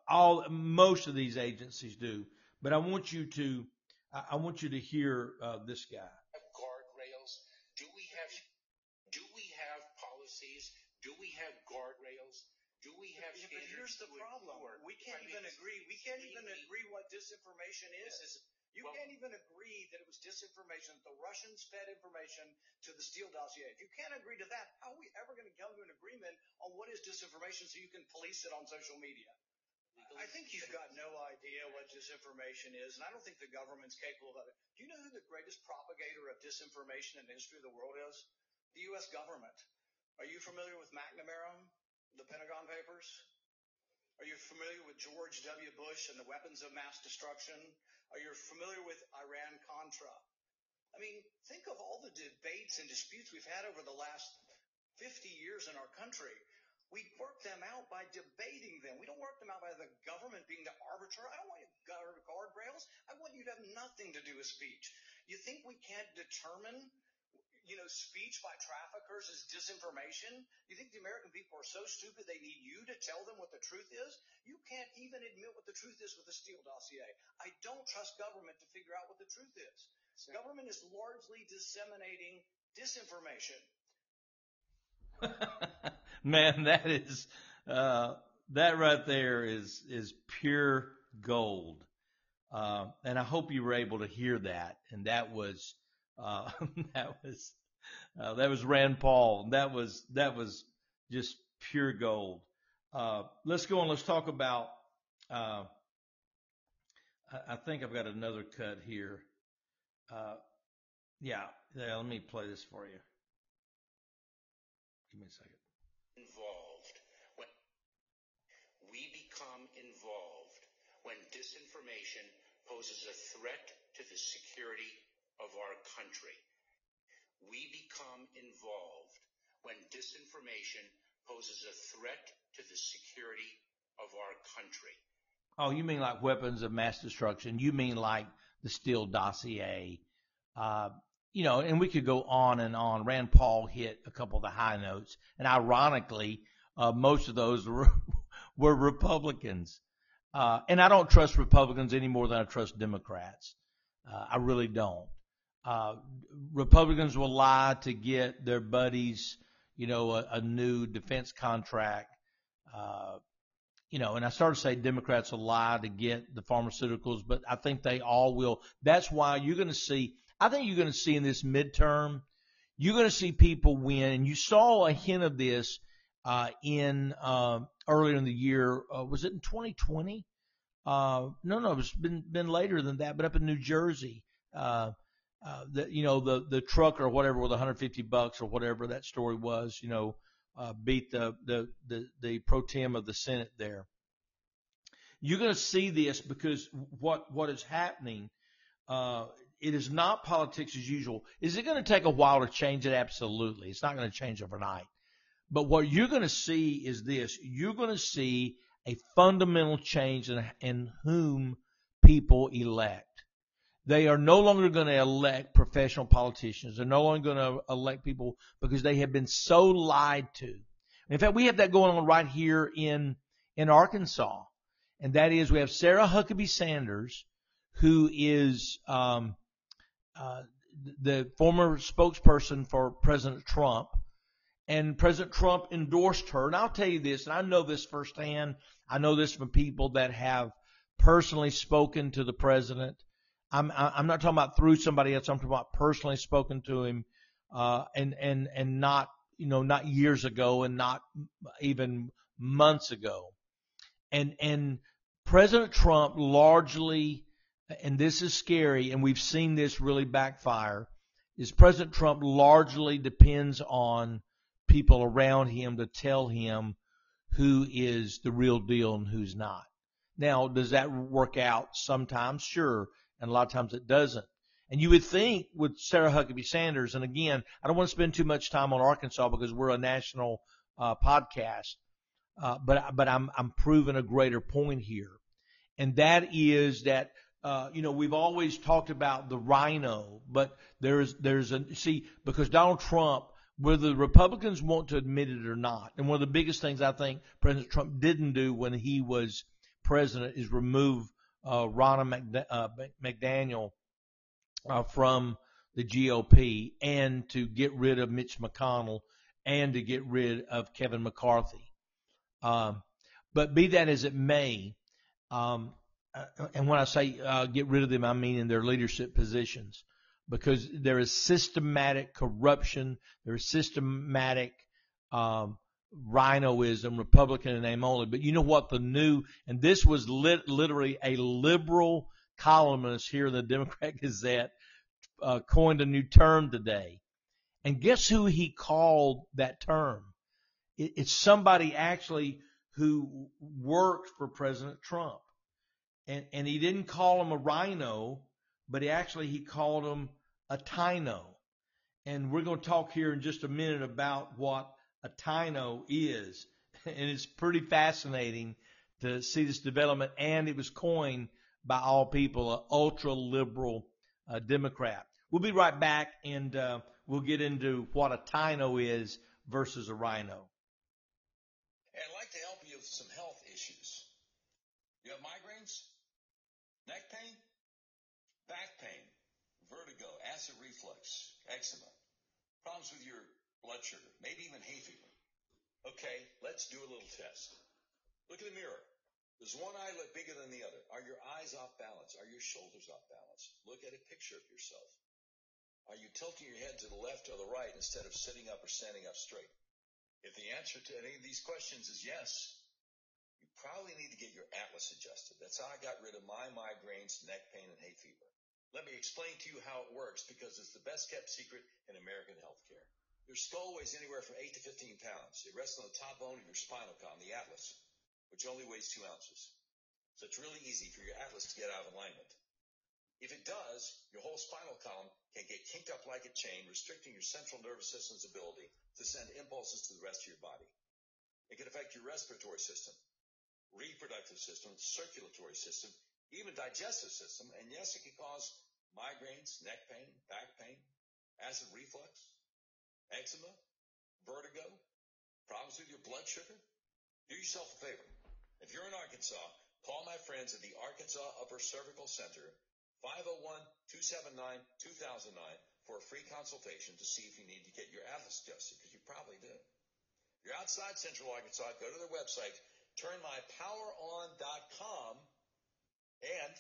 all most of these agencies do. But I want you to, I want you to hear uh, this guy. Guardrails? Do we have, do we have policies? Do we have guardrails? Do we have? Yeah, but here's the problem. We can't even agree. We can't even agree what disinformation is. Is you well, can't even agree that it was disinformation. That the Russians fed information to the Steele dossier. If you can't agree to that, how are we ever going to come to an agreement on what is disinformation so you can police it on social media? I think you've got no idea what disinformation is, and I don't think the government's capable of it. Do you know who the greatest propagator of disinformation in the history of the world is? The U.S. government. Are you familiar with McNamara, the Pentagon Papers? Are you familiar with George W. Bush and the weapons of mass destruction? Are you familiar with Iran Contra? I mean, think of all the debates and disputes we've had over the last 50 years in our country. We work them out by debating them. We don't work them out by the government being the arbiter. I don't want you to guardrails. I want you to have nothing to do with speech. You think we can't determine, you know, speech by traffickers is disinformation? You think the American people are so stupid they need you to tell them what the truth is? You can't even admit what the truth is with the Steele dossier. I don't trust government to figure out what the truth is. Government is largely disseminating disinformation. Man, that is uh, that right there is is pure gold. Uh, and I hope you were able to hear that. And that was uh, that was uh, that was Rand Paul. That was that was just pure gold. Uh, let's go on. Let's talk about. Uh, I, I think I've got another cut here. Uh, yeah, yeah. Let me play this for you. Give me a second. Involved. When we become involved when disinformation poses a threat to the security of our country. We become involved when disinformation poses a threat to the security of our country. Oh, you mean like weapons of mass destruction? You mean like the Steele dossier? Uh, you know, and we could go on and on. Rand Paul hit a couple of the high notes, and ironically, uh, most of those were, were Republicans. Uh, and I don't trust Republicans any more than I trust Democrats. Uh, I really don't. Uh, Republicans will lie to get their buddies, you know, a, a new defense contract. Uh, you know, and I started to say Democrats will lie to get the pharmaceuticals, but I think they all will. That's why you're going to see I think you're going to see in this midterm, you're going to see people win, and you saw a hint of this uh, in uh, earlier in the year. Uh, was it in 2020? Uh, no, no, it's been been later than that, but up in New Jersey, uh, you know the the truck or whatever with 150 bucks or whatever that story was, you know, uh, beat the the the the pro tem of the Senate there. You're going to see this because what what is happening uh, it is not politics as usual. Is it going to take a while to change it? Absolutely. It's not going to change overnight. But what you're going to see is this. You're going to see a fundamental change in, in whom people elect. They are no longer going to elect professional politicians. They're no longer going to elect people because they have been so lied to. In fact, we have that going on right here in, in Arkansas. And that is we have Sarah Huckabee Sanders, who is, um, uh, the former spokesperson for President Trump, and President Trump endorsed her. And I'll tell you this, and I know this firsthand. I know this from people that have personally spoken to the president. I'm I'm not talking about through somebody else. I'm talking about personally spoken to him, uh, and and and not you know not years ago and not even months ago, and and President Trump largely, and this is scary, and we've seen this really backfire, is President Trump largely depends on people around him to tell him who is the real deal and who's not. Now, does that work out sometimes? Sure. And a lot of times it doesn't. And you would think with Sarah Huckabee Sanders, and again, I don't want to spend too much time on Arkansas because we're a national uh, podcast, uh, but but I'm I'm proving a greater point here, and that is that uh, you know we've always talked about the RINO, but there's there's a see because Donald Trump whether the Republicans want to admit it or not. And one of the biggest things I think President Trump didn't do when he was president is remove uh, Ronna uh, McDaniel uh, from the GOP and to get rid of Mitch McConnell and to get rid of Kevin McCarthy. Um, but be that as it may, um, uh, and when I say uh, get rid of them, I mean in their leadership positions because there is systematic corruption, there is systematic um, RINOism, Republican in name only. But you know what? The new, and this was lit, literally a liberal columnist here in the Democrat Gazette uh, coined a new term today. And guess who he called that term? It, it's somebody actually who worked for President Trump. And, and he didn't call him a RINO, but he actually he called him a TINO. And we're going to talk here in just a minute about what a TINO is. And it's pretty fascinating to see this development. And it was coined by all people, an ultra liberal uh, Democrat. We'll be right back and uh, we'll get into what a TINO is versus a RINO. Hey, I'd like to help you with some health issues. You have migraines, neck pain, back pain, vertigo, acid reflux, eczema, problems with your blood sugar, maybe even hay fever. Okay, let's do a little test. Look in the mirror. Does one eye look bigger than the other? Are your eyes off balance? Are your shoulders off balance? Look at a picture of yourself. Are you tilting your head to the left or the right instead of sitting up or standing up straight? If the answer to any of these questions is yes, you probably need to get your atlas adjusted. That's how I got rid of my migraines, neck pain, and hay fever. Let me explain to you how it works because it's the best kept secret in American healthcare. Your skull weighs anywhere from 8 to 15 pounds. It rests on the top bone of your spinal column, the atlas, which only weighs 2 ounces. So it's really easy for your atlas to get out of alignment. If it does, your whole spinal column can get kinked up like a chain, restricting your central nervous system's ability to send impulses to the rest of your body. It can affect your respiratory system, reproductive system, circulatory system, even digestive system. And yes, it can cause migraines, neck pain, back pain, acid reflux, eczema, vertigo, problems with your blood sugar. Do yourself a favor. If you're in Arkansas, call my friends at the Arkansas Upper Cervical Center, 501-279-2009 for a free consultation to see if you need to get your atlas adjusted, because you probably do. If you're outside Central Arkansas, go to their website, turnmypoweron.com, and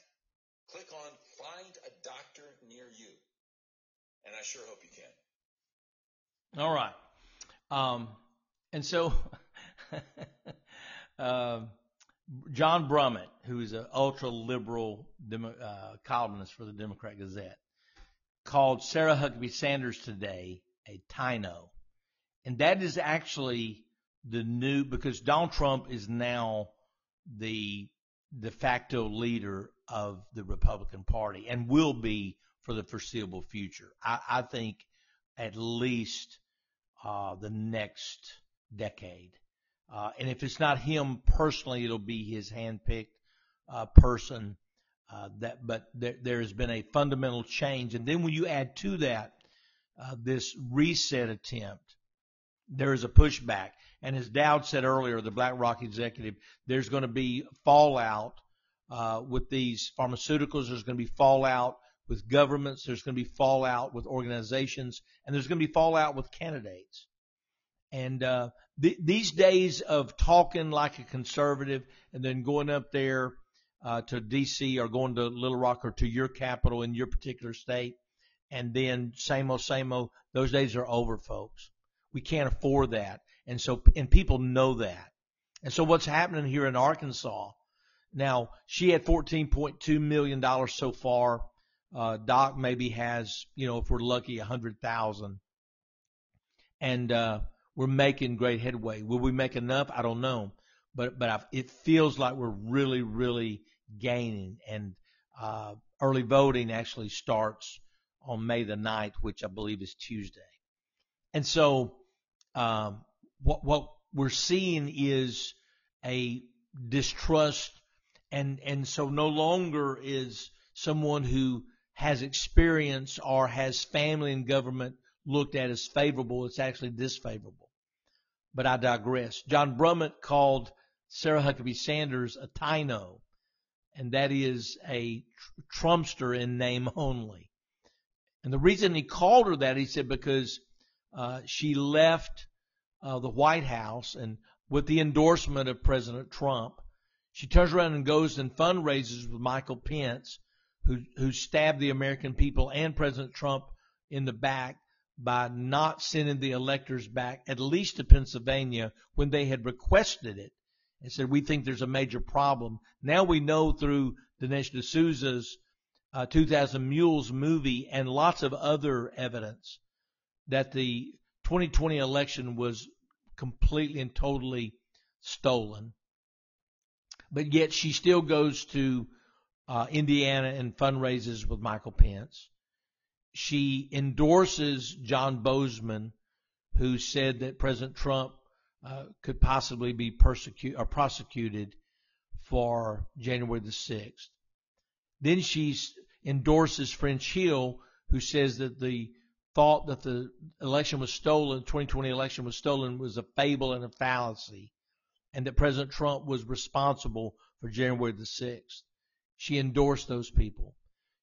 click on Find a Doctor Near You. And I sure hope you can. All right. Um, and so, uh, John Brummett, who is an ultra liberal demo, uh, columnist for the Democrat Gazette, called Sarah Huckabee Sanders today a Tino. And that is actually the new, because Donald Trump is now the de facto leader of the Republican Party and will be for the foreseeable future. I, I think at least uh, the next decade. Uh, and if it's not him personally, it'll be his handpicked uh, person. Uh, that, but there, there has been a fundamental change, and then when you add to that uh, this reset attempt, there is a pushback. And as Dowd said earlier, the BlackRock executive, there's going to be fallout uh, with these pharmaceuticals. There's going to be fallout with governments. There's going to be fallout with organizations, and there's going to be fallout with candidates. And uh, th- these days of talking like a conservative and then going up there uh, to D.C. or going to Little Rock or to your capital in your particular state, and then same old, same old. Those days are over, folks. We can't afford that, and so and people know that. And so what's happening here in Arkansas? Now she had 14.2 million dollars so far. Uh, Doc maybe has, you know, if we're lucky, a hundred thousand. And uh, we're making great headway. Will we make enough? I don't know, but but I've, it feels like we're really really gaining. And uh, early voting actually starts on May the 9th, which I believe is Tuesday. And so um, what what we're seeing is a distrust, and and so no longer is someone who has experience or has family in government looked at as favorable. It's actually disfavorable. But I digress. John Brummett called Sarah Huckabee Sanders a Tino, and that is a Trumpster in name only. And the reason he called her that, he said, because uh, she left uh, the White House and with the endorsement of President Trump, she turns around and goes and fundraises with Michael Pence who who stabbed the American people and President Trump in the back by not sending the electors back at least to Pennsylvania when they had requested it and said we think there's a major problem. Now we know through Dinesh D'Souza's uh, 2000 Mules movie and lots of other evidence that the 2020 election was completely and totally stolen. But yet she still goes to uh, Indiana and fundraises with Michael Pence. She endorses John Boozman, who said that President Trump uh, could possibly be persecuted or prosecuted for January the 6th. Then she endorses French Hill, who says that the thought that the election was stolen, 2020 election was stolen, was a fable and a fallacy, and that President Trump was responsible for January the 6th. She endorsed those people.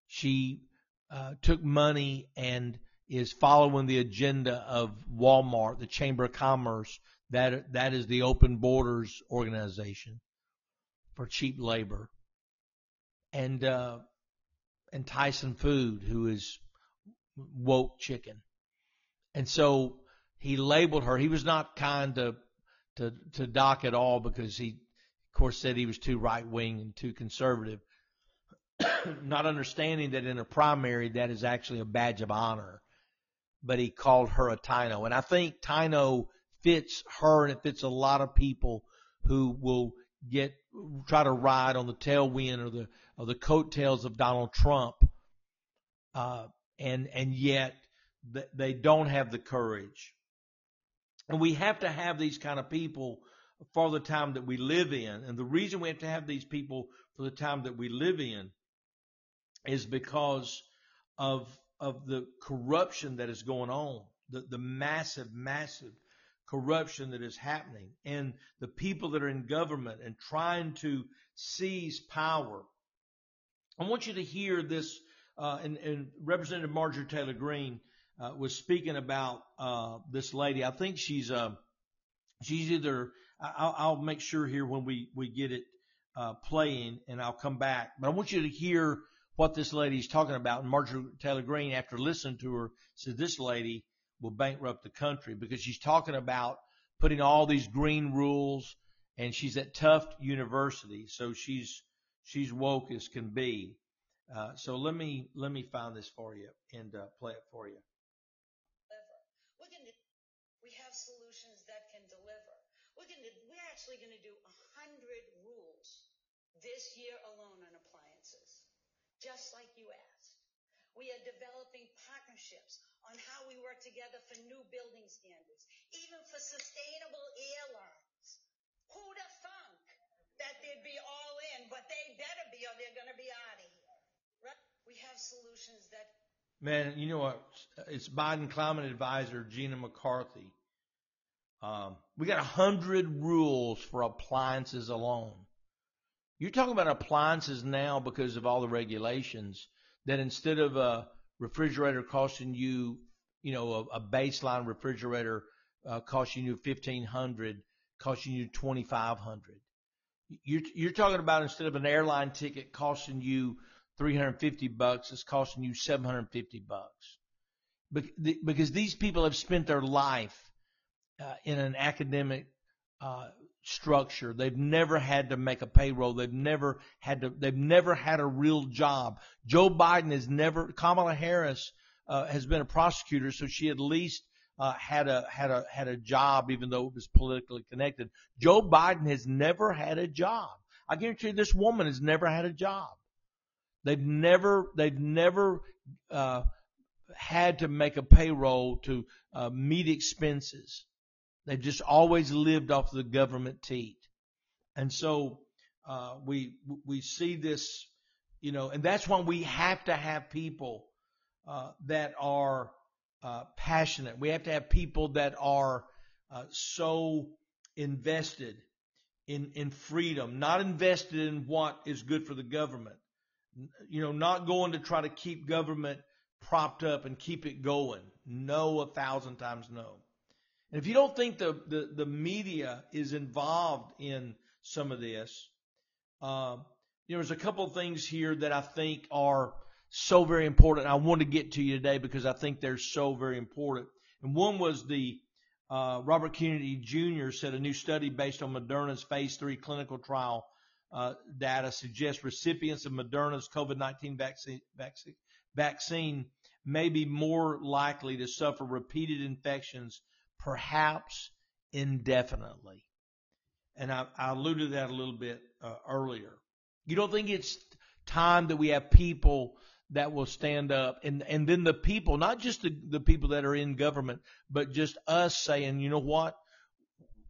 She uh, took money and is following the agenda of Walmart, the Chamber of Commerce. That that is the Open Borders organization for cheap labor, and uh, and Tyson Food, who is woke chicken, and so he labeled her. He was not kind to to to Doc at all because he, of course, said he was too right wing and too conservative. not understanding that in a primary that is actually a badge of honor. But he called her a Tino. And I think Tino fits her and it fits a lot of people who will get try to ride on the tailwind or the of the coattails of Donald Trump, uh, and and yet they don't have the courage. And we have to have these kind of people for the time that we live in. And the reason we have to have these people for the time that we live in is because of of the corruption that is going on, the, the massive, massive corruption that is happening, and the people that are in government and trying to seize power. I want you to hear this, uh, and, and, Representative Marjorie Taylor Greene uh, was speaking about uh, this lady. I think she's uh, she's either. I'll, I'll, make sure here when we we get it uh, playing, and I'll come back. But I want you to hear what this lady is talking about. And Marjorie Taylor Greene, after listening to her, said this lady will bankrupt the country because she's talking about putting all these green rules and she's at Tufts University. So she's, she's woke as can be. Uh, so let me, let me find this for you and uh, play it for you. We have solutions that can deliver. We're actually going to do a hundred rules this year alone on appliances just like you asked. We are developing partnerships on how we work together for new building standards, even for sustainable airlines. Who'd have thunk that they'd be all in, but they better be or they're going to be out of here. Right? We have solutions that. Man, you know what? It's Biden climate advisor Gina McCarthy. Um, we got a hundred rules for appliances alone. You're talking about appliances now because of all the regulations that instead of a refrigerator costing you, you know, a, a baseline refrigerator uh, costing you 1500 costing you 2500 you're, you're talking about instead of an airline ticket costing you 350 bucks, it's costing you 750 bucks. Because these people have spent their life uh, in an academic uh, structure. They've never had to make a payroll. They've never had to. They've never had a real job. Joe Biden has never. Kamala Harris uh, has been a prosecutor, so she at least uh, had a had a had a job, even though it was politically connected. Joe Biden has never had a job. I guarantee you, this woman has never had a job. They've never they've never uh, had to make a payroll to uh, meet expenses. They've just always lived off the government teat, and so uh, we we see this, you know, and that's why we have to have people uh, that are uh, passionate. We have to have people that are uh, so invested in in freedom, not invested in what is good for the government. You know, not going to try to keep government propped up and keep it going. No, a thousand times no. And if you don't think the the, the media is involved in some of this, uh, there's a couple of things here that I think are so very important. I want to get to you today because I think they're so very important. And one was the uh, Robert Kennedy Jr. said a new study based on Moderna's phase three clinical trial uh, data suggests recipients of Moderna's COVID-19 vaccine, vaccine, vaccine may be more likely to suffer repeated infections, perhaps indefinitely. And I, I alluded to that a little bit uh, earlier. You don't think it's time that we have people that will stand up and and then the people not just the, the people that are in government but just us saying you know what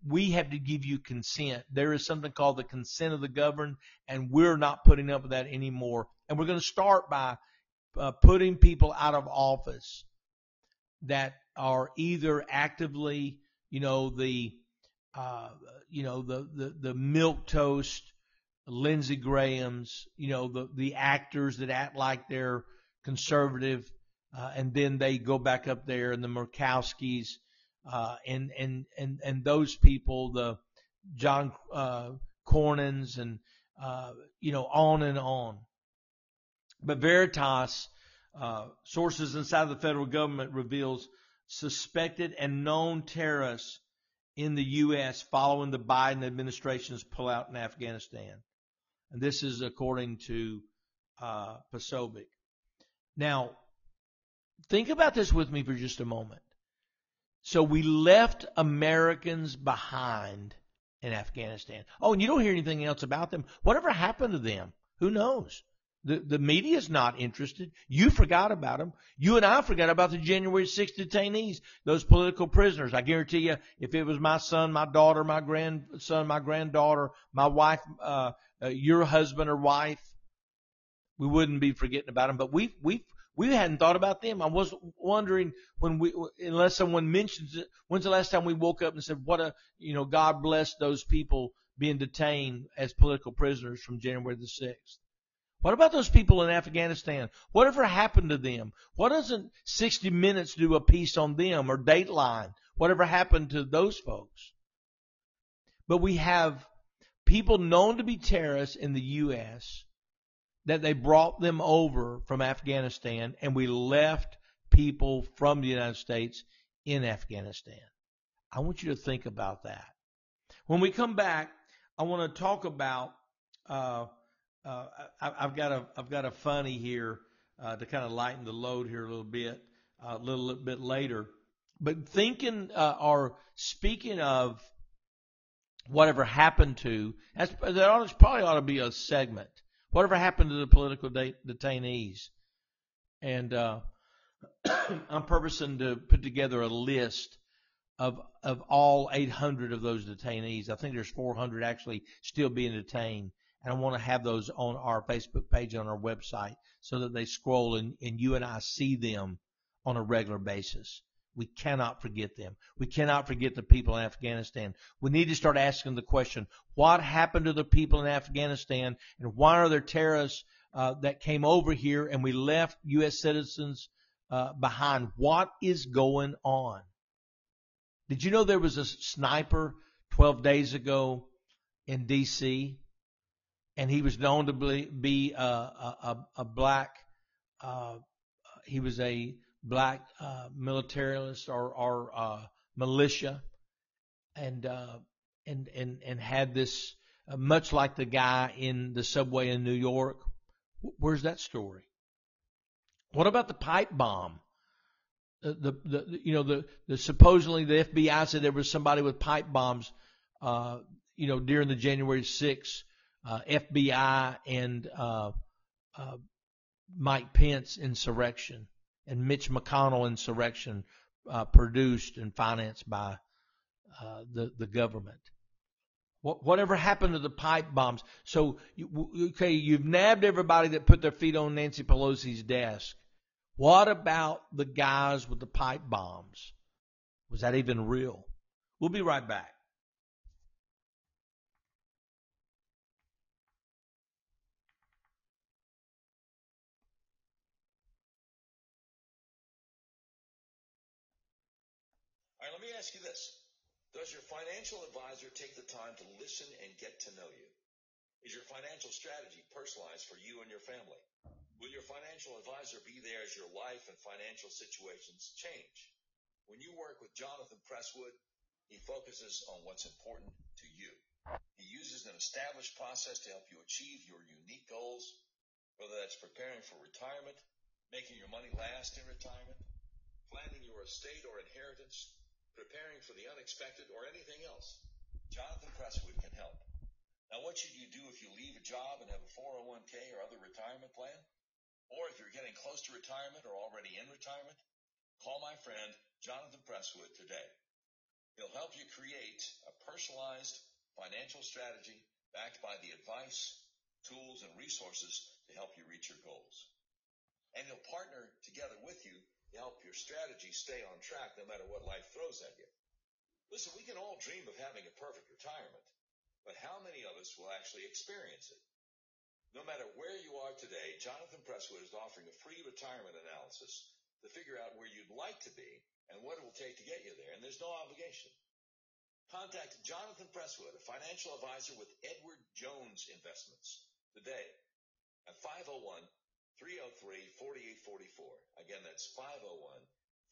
we have to give you consent there is something called the consent of the governed and we're not putting up with that anymore and we're going to start by uh, putting people out of office that are either actively you know the uh, you know the the the milk toast Lindsey Graham's, you know, the the actors that act like they're conservative, uh, and then they go back up there, and the Murkowskis, uh, and and and and those people, the John uh, Cornyn's, and uh, you know, on and on. But Veritas, uh, sources inside the federal government reveals suspected and known terrorists in the U.S. following the Biden administration's pullout in Afghanistan. And this is according to uh, Posobiec. Now, think about this with me for just a moment. So we left Americans behind in Afghanistan. Oh, and you don't hear anything else about them. Whatever happened to them? Who knows? The, the media is not interested. You forgot about them. You and I forgot about the January 6th detainees, those political prisoners. I guarantee you, if it was my son, my daughter, my grandson, my granddaughter, my wife, uh, uh, your husband or wife, we wouldn't be forgetting about them. But we we we hadn't thought about them. I was wondering when we, unless someone mentions it, when's the last time we woke up and said, "What a you know, God bless those people being detained as political prisoners from January the sixth." What about those people in Afghanistan? Whatever happened to them? What doesn't 60 Minutes do a piece on them or Dateline? Whatever happened to those folks? But we have people known to be terrorists in the U.S. that they brought them over from Afghanistan and we left people from the United States in Afghanistan. I want you to think about that. When we come back, I want to talk about. Uh, uh, I, have got a I've got a funny here uh, to kind of lighten the load here a little bit, uh, a little bit later. But thinking uh, or speaking of whatever happened to, that's, that ought, probably ought to be a segment. Whatever happened to the political de- detainees? And uh, I'm purposing to put together a list of of all 800 of those detainees. I think there's 400 actually still being detained, and I want to have those on our Facebook page on our website so that they scroll and, and you and I see them on a regular basis. We cannot forget them. We cannot forget the people in Afghanistan. We need to start asking the question, what happened to the people in Afghanistan and why are there terrorists uh, that came over here and we left U.S. citizens uh, behind? What is going on? Did you know there was a sniper 12 days ago in D.C. and he was known to be a, a, a black. Uh, he was a black uh, militarist or, or uh, militia, and uh, and and and had this uh, much like the guy in the subway in New York. Where's that story? What about the pipe bomb? The, the, the you know the, the supposedly the FBI said there was somebody with pipe bombs, uh, you know during the January 6th uh, FBI and uh, uh, Mike Pence insurrection and Mitch McConnell insurrection uh, produced and financed by uh, the the government. What, whatever happened to the pipe bombs? So okay, you've nabbed everybody that put their feet on Nancy Pelosi's desk. What about the guys with the pipe bombs? Was that even real? We'll be right back. let me ask you this. Does your financial advisor take the time to listen and get to know you? Is your financial strategy personalized for you and your family? Will your financial advisor be there as your life and financial situations change? When you work with Jonathan Presswood, he focuses on what's important to you. He uses an established process to help you achieve your unique goals, whether that's preparing for retirement, making your money last in retirement, planning your estate or inheritance, preparing for the unexpected, or anything else, Jonathan Presswood can help. Now, what should you do if you leave a job and have a 401k or other retirement plan? Or if you're getting close to retirement or already in retirement? Call my friend Jonathan Presswood today. He'll help you create a personalized financial strategy backed by the advice, tools, and resources to help you reach your goals. And he'll partner together with you help your strategy stay on track no matter what life throws at you. Listen, we can all dream of having a perfect retirement, but how many of us will actually experience it? No matter where you are today, Jonathan Presswood is offering a free retirement analysis to figure out where you'd like to be and what it will take to get you there, and there's no obligation. Contact Jonathan Presswood, a financial advisor with Edward Jones Investments, today at 501 303-4844. Again, that's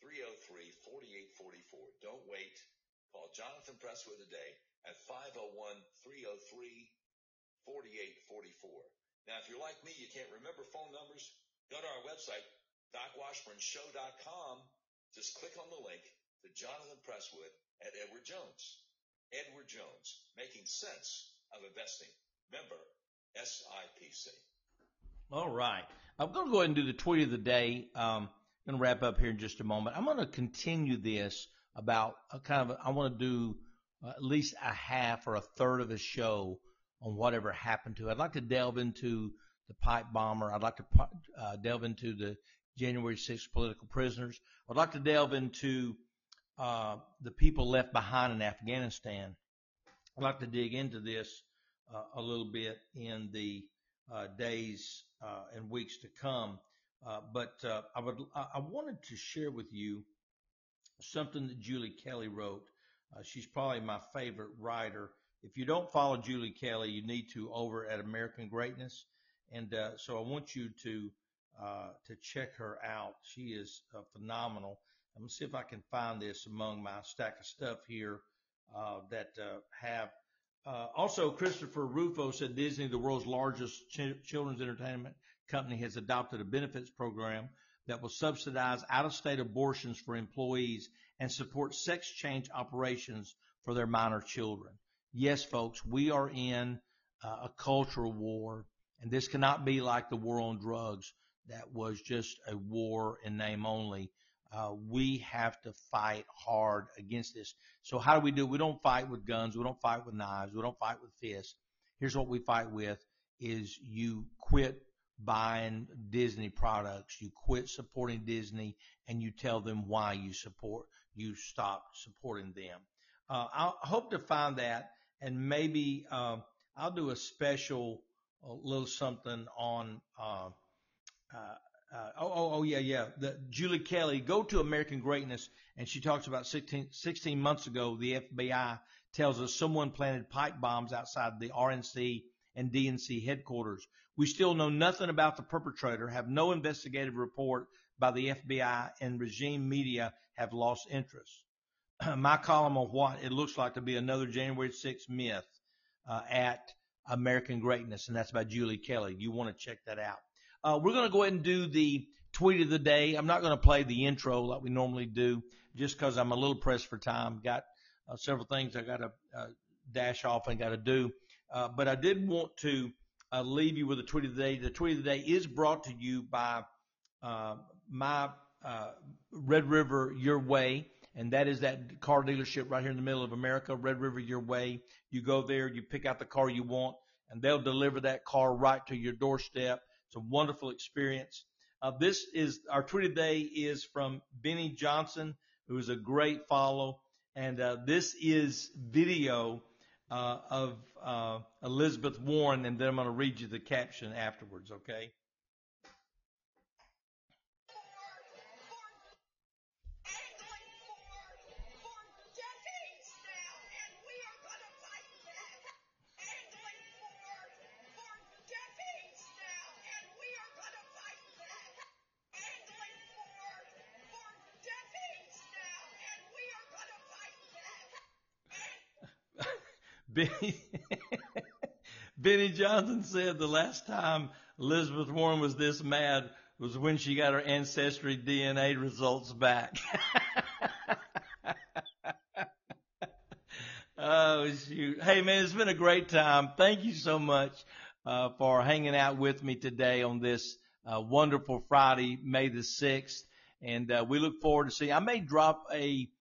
501-303-4844. Don't wait. Call Jonathan Presswood today at 501-303-4844. Now, if you're like me, you can't remember phone numbers, go to our website, docwashburnshow.com. Just click on the link to Jonathan Presswood at Edward Jones. Edward Jones, making sense of investing. Member SIPC. All right. I'm going to go ahead and do the tweet of the day. Um, I'm going to wrap up here in just a moment. I'm going to continue this about a kind of, I want to do at least a half or a third of a show on whatever happened to. I'd like to delve into the pipe bomber. I'd like to uh, delve into the January 6th political prisoners. I'd like to delve into uh, the people left behind in Afghanistan. I'd like to dig into this uh, a little bit in the days uh, and weeks to come. Uh, but I wanted to share with you something that Julie Kelly wrote. she's probably my favorite writer. If you don't follow Julie Kelly, you need to over at American Greatness. And so I want you to to check her out. She is phenomenal. I'm gonna see if I can find this among my stack of stuff here uh, that uh, have uh, also, Christopher Rufo said Disney, the world's largest ch- children's entertainment company, has adopted a benefits program that will subsidize out-of-state abortions for employees and support sex change operations for their minor children. Yes, folks, we are in uh, a cultural war, and this cannot be like the war on drugs that was just a war in name only. Uh, we have to fight hard against this. So how do we do? We don't fight with guns. We don't fight with knives. We don't fight with fists. Here's what we fight with is you quit buying Disney products. You quit supporting Disney and you tell them why you support, you stop supporting them. Uh, I hope to find that and maybe, uh, I'll do a special a little something on, uh, oh, oh, oh, yeah, yeah. The Julie Kelly, go to American Greatness, and she talks about 16, 16 months ago, the FBI tells us someone planted pipe bombs outside the RNC and DNC headquarters. We still know nothing about the perpetrator, have no investigative report by the FBI, and regime media have lost interest. My column on what it looks like to be another January 6th myth uh, at American Greatness, and that's by Julie Kelly. You want to check that out. Uh, we're going to go ahead and do the tweet of the day. I'm not going to play the intro like we normally do, just because I'm a little pressed for time. Got uh, several things I got to uh, dash off and got to do. Uh, but I did want to uh, leave you with a tweet of the day. The tweet of the day is brought to you by uh, my uh, Red River Your Way, and that is that car dealership right here in the middle of America, Red River Your Way. You go there, you pick out the car you want, and they'll deliver that car right to your doorstep. It's a wonderful experience. Uh, this is our tweet of the day is from Benny Johnson, who is a great follow, and uh, this is video uh, of uh, Elizabeth Warren, and then I'm going to read you the caption afterwards, okay? Benny, Benny Johnson said the last time Elizabeth Warren was this mad was when she got her ancestry DNA results back. oh shoot! Hey man, it's been a great time. Thank you so much uh, for hanging out with me today on this uh, wonderful Friday, May the sixth, and uh, we look forward to seeing. I may drop a